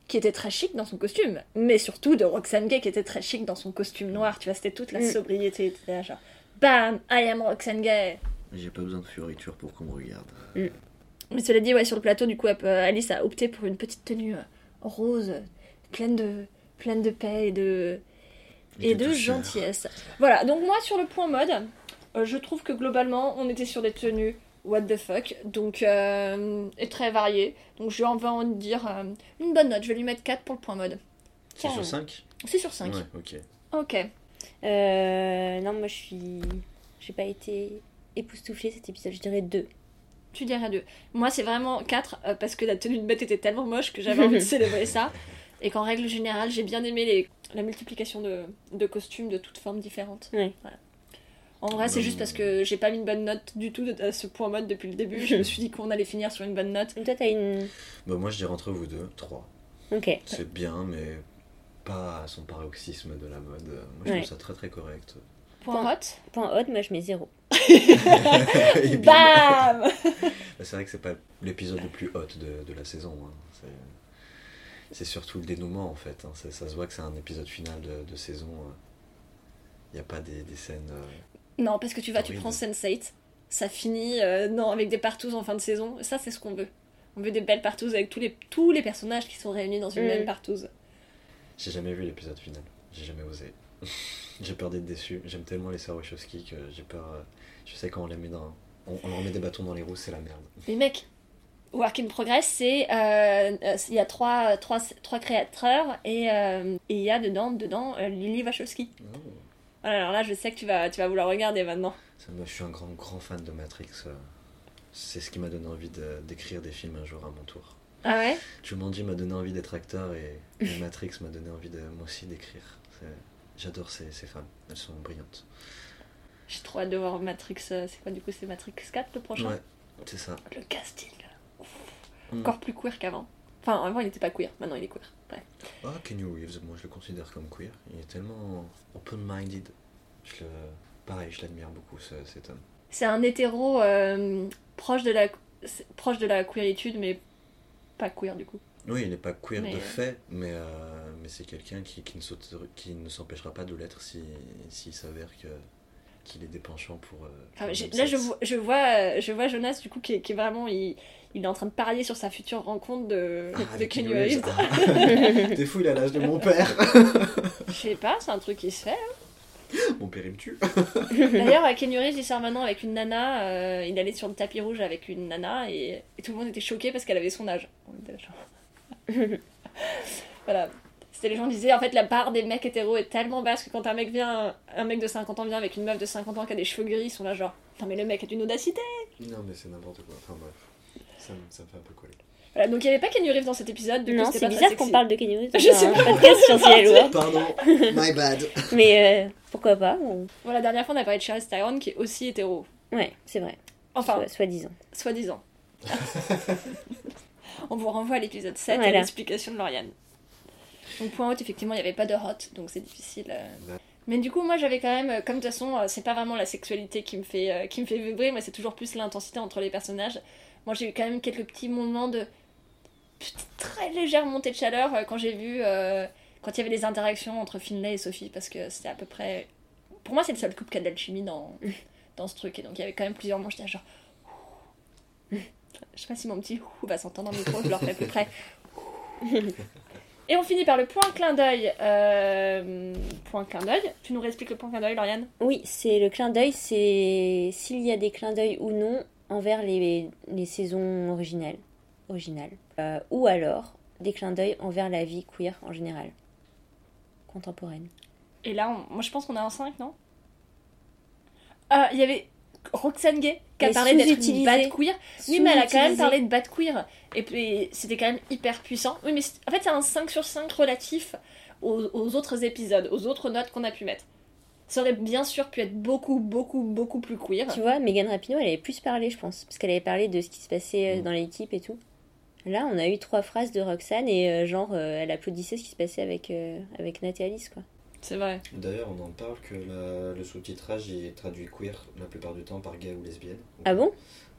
qui était très chic dans son costume, mais surtout de Roxane Gay, qui était très chic dans son costume noir. Tu vois, c'était toute la Mm. sobriété. Là, genre, bam, I am Roxane Gay. J'ai pas besoin de fioriture pour qu'on me regarde. Mais cela dit, ouais, sur le plateau, du coup, peut- Alice a opté pour une petite tenue euh, rose, pleine de, pleine de paix et de, et de gentillesse. Voilà, donc moi, sur le point mode, euh, je trouve que globalement, on était sur des tenues what the fuck, donc, euh, et très variées. Donc, je vais en dire euh, une bonne note, je vais lui mettre 4 pour le point mode. 6 sur Carrément. 5 C'est sur 5. Ouais, ok. Ok. Euh, non, moi je suis. J'ai pas été époustouflée cet épisode, je dirais 2. Tu dirais 2. Moi, c'est vraiment 4 euh, parce que la tenue de bête était tellement moche que j'avais envie de célébrer ça. Et qu'en règle générale, j'ai bien aimé les, la multiplication de, de costumes de toutes formes différentes. Ouais. Voilà. En vrai, c'est juste parce que j'ai pas mis une bonne note du tout à ce point mode depuis le début. Je me suis dit qu'on allait finir sur une bonne note. Donc toi t'as une. Bah, moi, je dirais entre vous deux, 3. Ok. C'est bien, mais pas à son paroxysme de la mode. Moi, je Ouais. trouve ça très très correct. Point Point. hot. Point haute, moi je mets 0. Et bim. Bam Bah, C'est vrai que c'est pas l'épisode le plus hot de, de la saison. hein. C'est- C'est surtout le dénouement en fait. hein. Ça se voit que c'est un épisode final de, de saison. Il n'y a pas des, des scènes. euh, Non, parce que tu vas, tu prends Sense8. Ça finit euh, non, avec des partouzes en fin de saison. Ça, c'est ce qu'on veut. On veut des belles partouzes avec tous les, tous les personnages qui sont réunis dans une Mm. même partouze. J'ai jamais vu l'épisode final. J'ai jamais osé. j'ai peur d'être déçu. J'aime tellement les sœurs Wachowski que j'ai peur. euh, Je sais quand on les met dans. On, on leur met des bâtons dans les roues, c'est la merde. Mais mec, Work in Progress, c'est. euh, euh, Il y a trois, trois, trois créateurs et euh, et il y a dedans, dedans euh, Lily Wachowski. Oh. Alors là, je sais que tu vas, tu vas vouloir regarder maintenant. Moi, je suis un grand, grand fan de Matrix. euh. C'est ce qui m'a donné envie de- d'écrire des films un jour à mon tour. Ah ouais? Jumanji m'a donné envie d'être acteur et, et Matrix m'a donné envie de moi aussi d'écrire. J'adore ces, ces femmes, elles sont brillantes. J'ai trop hâte de voir Matrix. euh, C'est quoi du coup C'est Matrix 4 le prochain? Ouais, c'est ça. Le casting. Ouf. Mm. Encore plus queer qu'avant. Enfin, avant, il n'était pas queer. Maintenant, il est queer. Bref. Ah, Kenny Reeves, moi je le considère comme queer. Il est tellement open-minded. Je le... Pareil, je l'admire beaucoup ce- cet homme. C'est un hétéro euh, proche, de la, proche de la queeritude, mais pas queer du coup. Oui, il n'est pas queer Mais, de euh, fait, mais, euh, mais c'est quelqu'un qui, qui ne s'empêchera pas de l'être s'il si, s'il s'avère que qu'il ait des penchants pour. euh, Enfin, là, je vois, je, vois, euh, je vois Jonas du coup qui est, qui est vraiment. Il, il est en train de parier sur sa future rencontre de, Ah, de Kenny Reeves. Reeves. T'es fou, il a l'âge de mon père. Je sais pas, c'est un truc qui se fait. mon père, il me tue. D'ailleurs, euh, Kenny Reeves, il sort maintenant avec une nana. euh, il allait sur le tapis rouge avec une nana et, et tout le monde était choqué parce qu'elle avait son âge. On était là, genre- voilà. C'était les gens disaient en fait la part des mecs hétéros est tellement basse que quand un mec vient, un mec de 50 ans vient avec une meuf de 50 ans qui a des cheveux gris, ils sont là genre Putain, mais le mec a une audacité Non, mais c'est n'importe quoi. Enfin, bref. Ça, me- ça me fait un peu coller. Voilà, donc il n'y avait pas Kenny Reeves dans cet épisode. Du Non, c'est bizarre qu'on parle de Kenny Reeves Je sais un pas. podcast sur Ciel et Loire. Pardon, my bad. Mais euh, pourquoi pas on- Voilà, la dernière fois on a parlé de Charlize Theron qui est aussi hétéro. Ouais, c'est vrai. Enfin, Soit- Soi-disant. soi-disant. On vous renvoie à l'épisode 7 et à Voilà. l'explication de Lauriane. Donc point haut, effectivement, il n'y avait pas de hot, donc c'est difficile. euh. Mais du coup, moi j'avais quand même, euh, comme de toute façon, euh, c'est pas vraiment la sexualité qui me fait, euh, qui me fait vibrer, mais c'est toujours plus l'intensité entre les personnages. Moi j'ai eu quand même quelques petits moments de petite, très légère montée de chaleur euh, quand j'ai vu euh, quand il y avait les interactions entre Finlay et Sophie, parce que c'était à peu près. Pour moi, c'est le seul couple qui a de l'alchimie dans, dans ce truc. Et donc, il y avait quand même plusieurs moments, j'étais genre. Je sais pas si mon petit ouh va s'entendre dans le micro, je leur fais à peu près. Et on finit par le point clin d'œil. Euh, point clin d'œil. Tu nous réexpliques le point clin d'œil, Lauriane? Oui, c'est le clin d'œil, c'est s'il y a des clins d'œil ou non envers les, les saisons originales. originales. Euh, ou alors des clins d'œil envers la vie queer en général. Contemporaine. Et là, on- moi je pense qu'on est en 5, non? Ah, il y avait Roxane Gay qui a Mais parlé d'être une bad queer. Oui, mais elle a quand même parlé de bad queer. Et puis c'était quand même hyper puissant. Oui, mais en fait, c'est un 5 sur 5 relatif aux, aux autres épisodes, aux autres notes qu'on a pu mettre. Ça aurait bien sûr pu être beaucoup, beaucoup, beaucoup plus queer. Tu vois, Megan Rapinoe, elle avait plus parlé, je pense, parce qu'elle avait parlé de ce qui se passait euh, Mm. dans l'équipe et tout. Là, on a eu trois phrases de Roxane et euh, genre, euh, elle applaudissait ce qui se passait avec, euh, avec Nat et Alice, quoi. C'est vrai. D'ailleurs, on en parle que la- le sous-titrage est traduit queer la plupart du temps par gay ou lesbienne. Ah bon?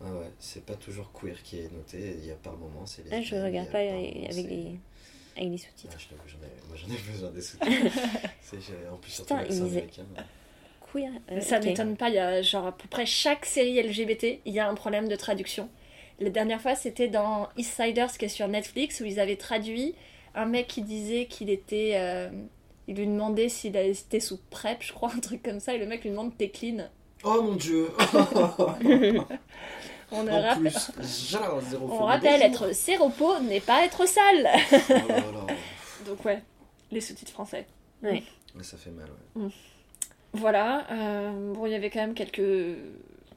Ah ouais, c'est pas toujours queer qui est noté, il y a par moment c'est Ah, lesbienne. je regarde pas avec les, avec les Ah, sous-titres. je ai- moi j'en ai besoin des sous-titres. En plus, surtout l'accent américain. Queer. euh, Ça ok. m'étonne pas, il y a genre à peu près chaque série LGBT, il y a un problème de traduction. La dernière fois, c'était dans East Siders qui est sur Netflix où ils avaient traduit un mec qui disait qu'il était. euh, il lui demandait s'il était sous PrEP, je crois, un truc comme ça, et le mec lui demande T'es clean Oh mon dieu On, En rappelle- plus, genre, zéro on phobie. rappelle, Bonjour. être séropo n'est pas être sale Oh là là. Donc, ouais, les sous-titres français. Ouais. Mais ça fait mal, ouais. Voilà, euh, bon, il y avait quand même quelques,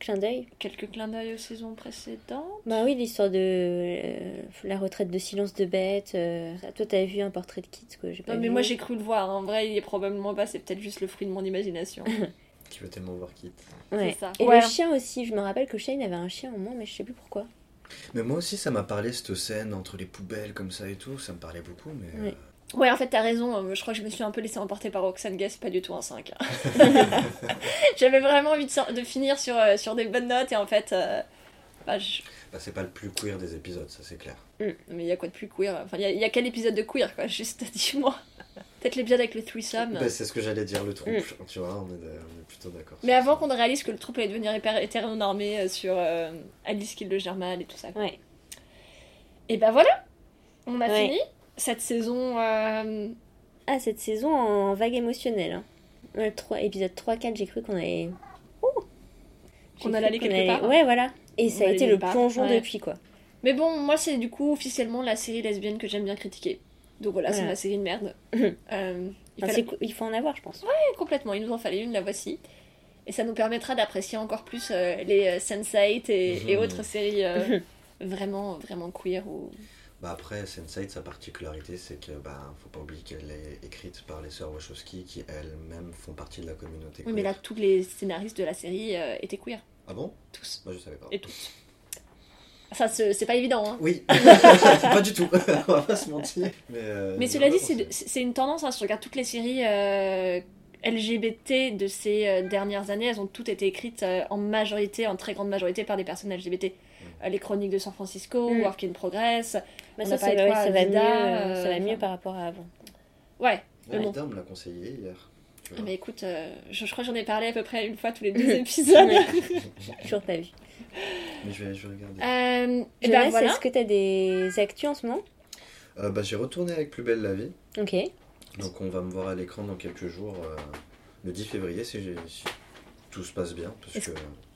Clin d'œil. quelques clins d'œil aux saisons précédentes. Bah oui, l'histoire de euh, la retraite de silence de bête. euh. Toi, t'avais vu un portrait de Kit. J'ai pas Non, mais moi j'ai cru le voir. En vrai, il est probablement pas. C'est peut-être juste le fruit de mon imagination. Qui veut tellement voir Kit. Ouais. c'est ça. Et Ouais. le chien aussi. Je me rappelle que Shane avait un chien au moins, mais je sais plus pourquoi. Mais moi aussi, ça m'a parlé cette scène entre les poubelles comme ça et tout. Ça me parlait beaucoup, mais. Oui. Ouais, en fait, t'as raison. euh, Je crois que je me suis un peu laissé emporter par Roxane Gay. C'est pas du tout un 5. hein. J'avais vraiment envie de, finir sur, euh, sur des bonnes notes. Et en fait, euh, bah, je- bah, c'est pas le plus queer des épisodes, ça c'est clair. mais il y a quoi de plus queer? Enfin, il y a- il y, a quel épisode de queer, quoi Juste dis-moi. Peut-être l'épisode avec le threesome. Bah, c'est ce que j'allais dire, le trouble. Tu vois, on est, on est plutôt d'accord. Mais avant qu'on ne réalise que le trouble allait devenir hyper hétéronormé sur euh, Alice qui le gère mal et tout ça. Ouais. Et bah voilà On a Ouais. fini cette saison. euh, Ah, cette saison en vague émotionnelle. Hein. Ouais, le 3, épisode 3-4, j'ai cru qu'on allait. Qu'on cru allait aller quelque allait- part. Ouais, voilà. Et On ça a été le part, plongeon ouais. depuis, quoi. Mais bon, moi c'est du coup officiellement la série lesbienne que j'aime bien critiquer. Donc voilà, c'est ma série de merde. Euh, il, Enfin, fallait- c'est cou- il faut en avoir, je pense. complètement, il nous en fallait une, la voici. Et ça nous permettra d'apprécier encore plus euh, les euh, Sense8 et, et Mhm. autres séries euh, vraiment, vraiment queer. Ou... Bah après, Sense8, sa particularité, c'est que bah, faut pas oublier qu'elle est écrite par les sœurs Wachowski qui elles-mêmes font partie de la communauté. Oui, mais là, tous les scénaristes de la série euh, étaient queer. Ah bon? Tous. Moi je savais pas. Et toutes. Ça, c'est pas évident, hein. Oui, pas du tout. on va pas se mentir. Mais, euh, Mais cela dit, c'est une tendance, hein, si tu regardes toutes les séries euh, LGBT de ces dernières années, elles ont toutes été écrites en majorité, en très grande majorité, par des personnes LGBT. Euh, les chroniques de San Francisco, Mm. Work in Progress. Ça, a ça, parlé de va, quoi, ça va Vida, mieux, euh, ça va euh, mieux par rapport à avant. Ouais. Ah, bon. Me l'a conseillé hier. tu Ah. Mais écoute, euh, je, je crois que j'en ai parlé à peu près une fois tous les deux épisodes. Toujours pas vu. Mais je vais, je vais regarder. Euh, et Jonas, ben voilà. est-ce que t'as des actus en ce moment? Euh, bah, j'ai retourné avec Plus belle la vie. Ok. Donc on va me voir à l'écran dans quelques jours, euh, le 10 février, si, si tout se passe bien, parce que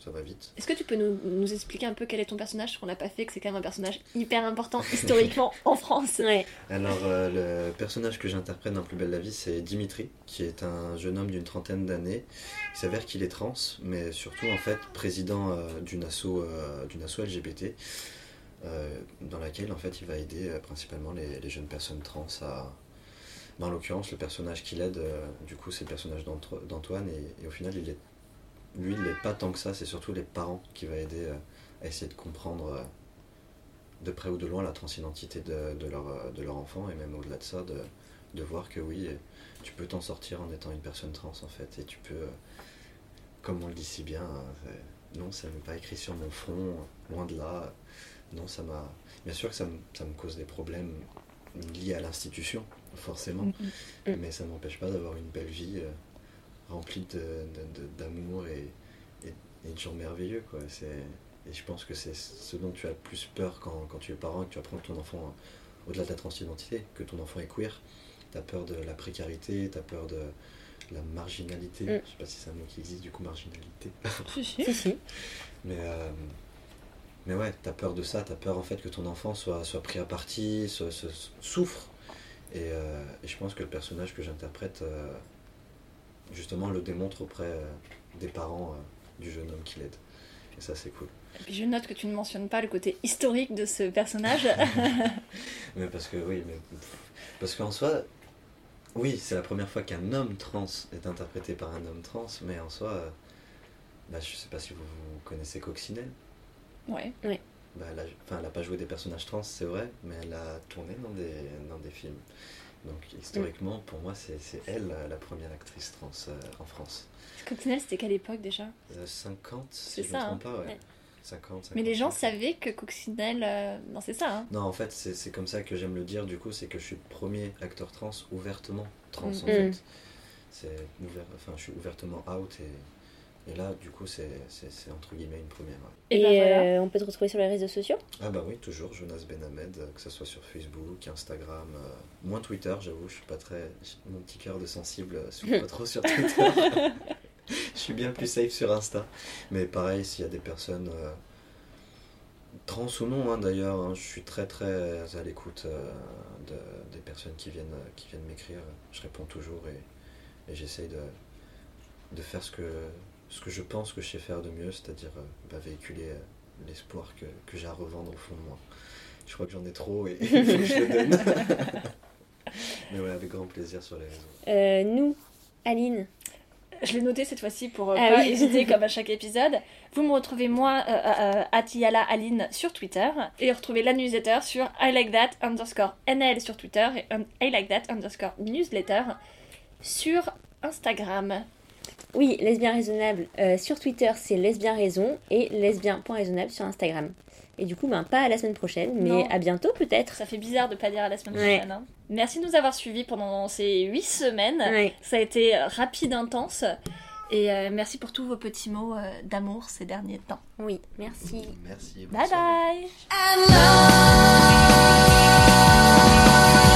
ça va vite. Est-ce que tu peux nous, nous expliquer un peu quel est ton personnage, ce qu'on n'a pas fait, que c'est quand même un personnage hyper important historiquement en France Ouais. Alors, euh, le personnage que j'interprète dans Plus belle la vie, c'est Dimitri, qui est un jeune homme d'une trentaine d'années. Il s'avère qu'il est trans, mais surtout en fait président euh, d'une asso, euh, d'une asso LGBT, euh, dans laquelle en fait il va aider euh, principalement les, les jeunes personnes trans à. Dans l'occurrence, le personnage qu'il aide, euh, du coup, c'est le personnage d'Anto- d'Antoine, et, et au final, il est, lui, il n'est pas tant que ça, c'est surtout les parents qui va aider euh, à essayer de comprendre euh, de près ou de loin la transidentité de, de leur, euh, de leur enfant et même au-delà de ça de, de voir que oui tu peux t'en sortir en étant une personne trans en fait et tu peux euh, comme on le dit si bien non ça n'est pas écrit sur mon front loin de là non ça m'a bien sûr que ça me, ça me cause des problèmes lié à l'institution, forcément. Mm, mm. Mais ça n'empêche pas d'avoir une belle vie remplie de- de- de- d'amour et, et, et de gens merveilleux. Quoi. C'est- Et je pense que c'est ce dont tu as le plus peur quand, quand tu es parent et que tu apprends que ton enfant, euh, au-delà de la transidentité, que ton enfant est queer. Tu as peur de la précarité, tu as peur de la marginalité. Mm. Je sais pas si c'est un mot qui existe, du coup, marginalité. Si, si. Si, si. Mais, euh, mais ouais, t'as peur de ça, t'as peur en fait que ton enfant soit, soit pris à partie, soit- soit- souffre. Et, euh, et je pense que le personnage que j'interprète, euh, justement, le démontre auprès euh, des parents euh, du jeune homme qui l'aide. Et ça, c'est cool. Et puis je note que tu ne mentionnes pas le côté historique de ce personnage. Mais parce que, oui, mais. Parce qu'en soi, oui, c'est la première fois qu'un homme trans est interprété par un homme trans, mais en soi, euh, bah, je sais pas si vous, vous connaissez Coccinelle. ouais. Bah, elle, a, enfin, elle a pas joué des personnages trans, c'est vrai, mais elle a tourné dans des, dans des films. Donc historiquement, pour moi, c'est elle la, première actrice trans euh, en France. Coccinelle, c'était quelle époque déjà? Euh, 50, C'est si je ça, me trompe hein. pas, ouais. Ouais. 50, Mais les gens 55. savaient que Coccinelle. euh, Non, c'est ça, hein. Non, en fait, c'est comme ça que j'aime le dire, du coup, c'est que je suis le premier acteur trans ouvertement trans, Mm. en Mm. fait. C'est ouvert, enfin, je suis ouvertement out et, et là, du coup, c'est entre guillemets une première. ouais. Et Et, ben voilà. euh, on peut te retrouver sur les réseaux sociaux? Ah bah oui, toujours Jonas Benhamed, euh, que ce soit sur Facebook, Instagram, euh, moins Twitter, j'avoue, je suis pas très... Mon petit cœur de sensible s'ouvre pas trop sur Twitter. je suis bien plus safe sur Insta. Mais pareil, s'il y a des personnes, euh, trans ou non hein, d'ailleurs, hein, je suis très très à l'écoute euh, de- des personnes qui viennent, qui viennent m'écrire. Je réponds toujours et, et j'essaye de, de faire ce que, ce que je pense que je sais faire de mieux, c'est-à-dire euh, bah, véhiculer euh, l'espoir que, que j'ai à revendre au fond de moi. Je crois que j'en ai trop et il faut que je le donne. Mais ouais, avec grand plaisir sur les réseaux. Euh, Nous, Aline, Je l'ai noté cette fois-ci pour euh, Ah pas oui. hésiter comme à chaque épisode. Vous me retrouvez moi, euh, euh, Atiala Aline sur Twitter et retrouvez la newsletter sur I like that underscore NL sur Twitter et I like that underscore newsletter sur Instagram. Oui, lesbien raisonnable euh, sur Twitter, c'est lesbien raison et lesbien.raisonnable sur Instagram. Et du coup, ben, pas à la semaine prochaine, mais Non. à bientôt peut-être. Ça fait bizarre de pas dire à la semaine Ouais. prochaine. hein. Merci de nous avoir suivis pendant ces huit semaines. Ouais. Ça a été rapide, intense. Et euh, merci pour tous vos petits mots euh, d'amour ces derniers temps. Oui, merci. Merci. Bye soirée. bye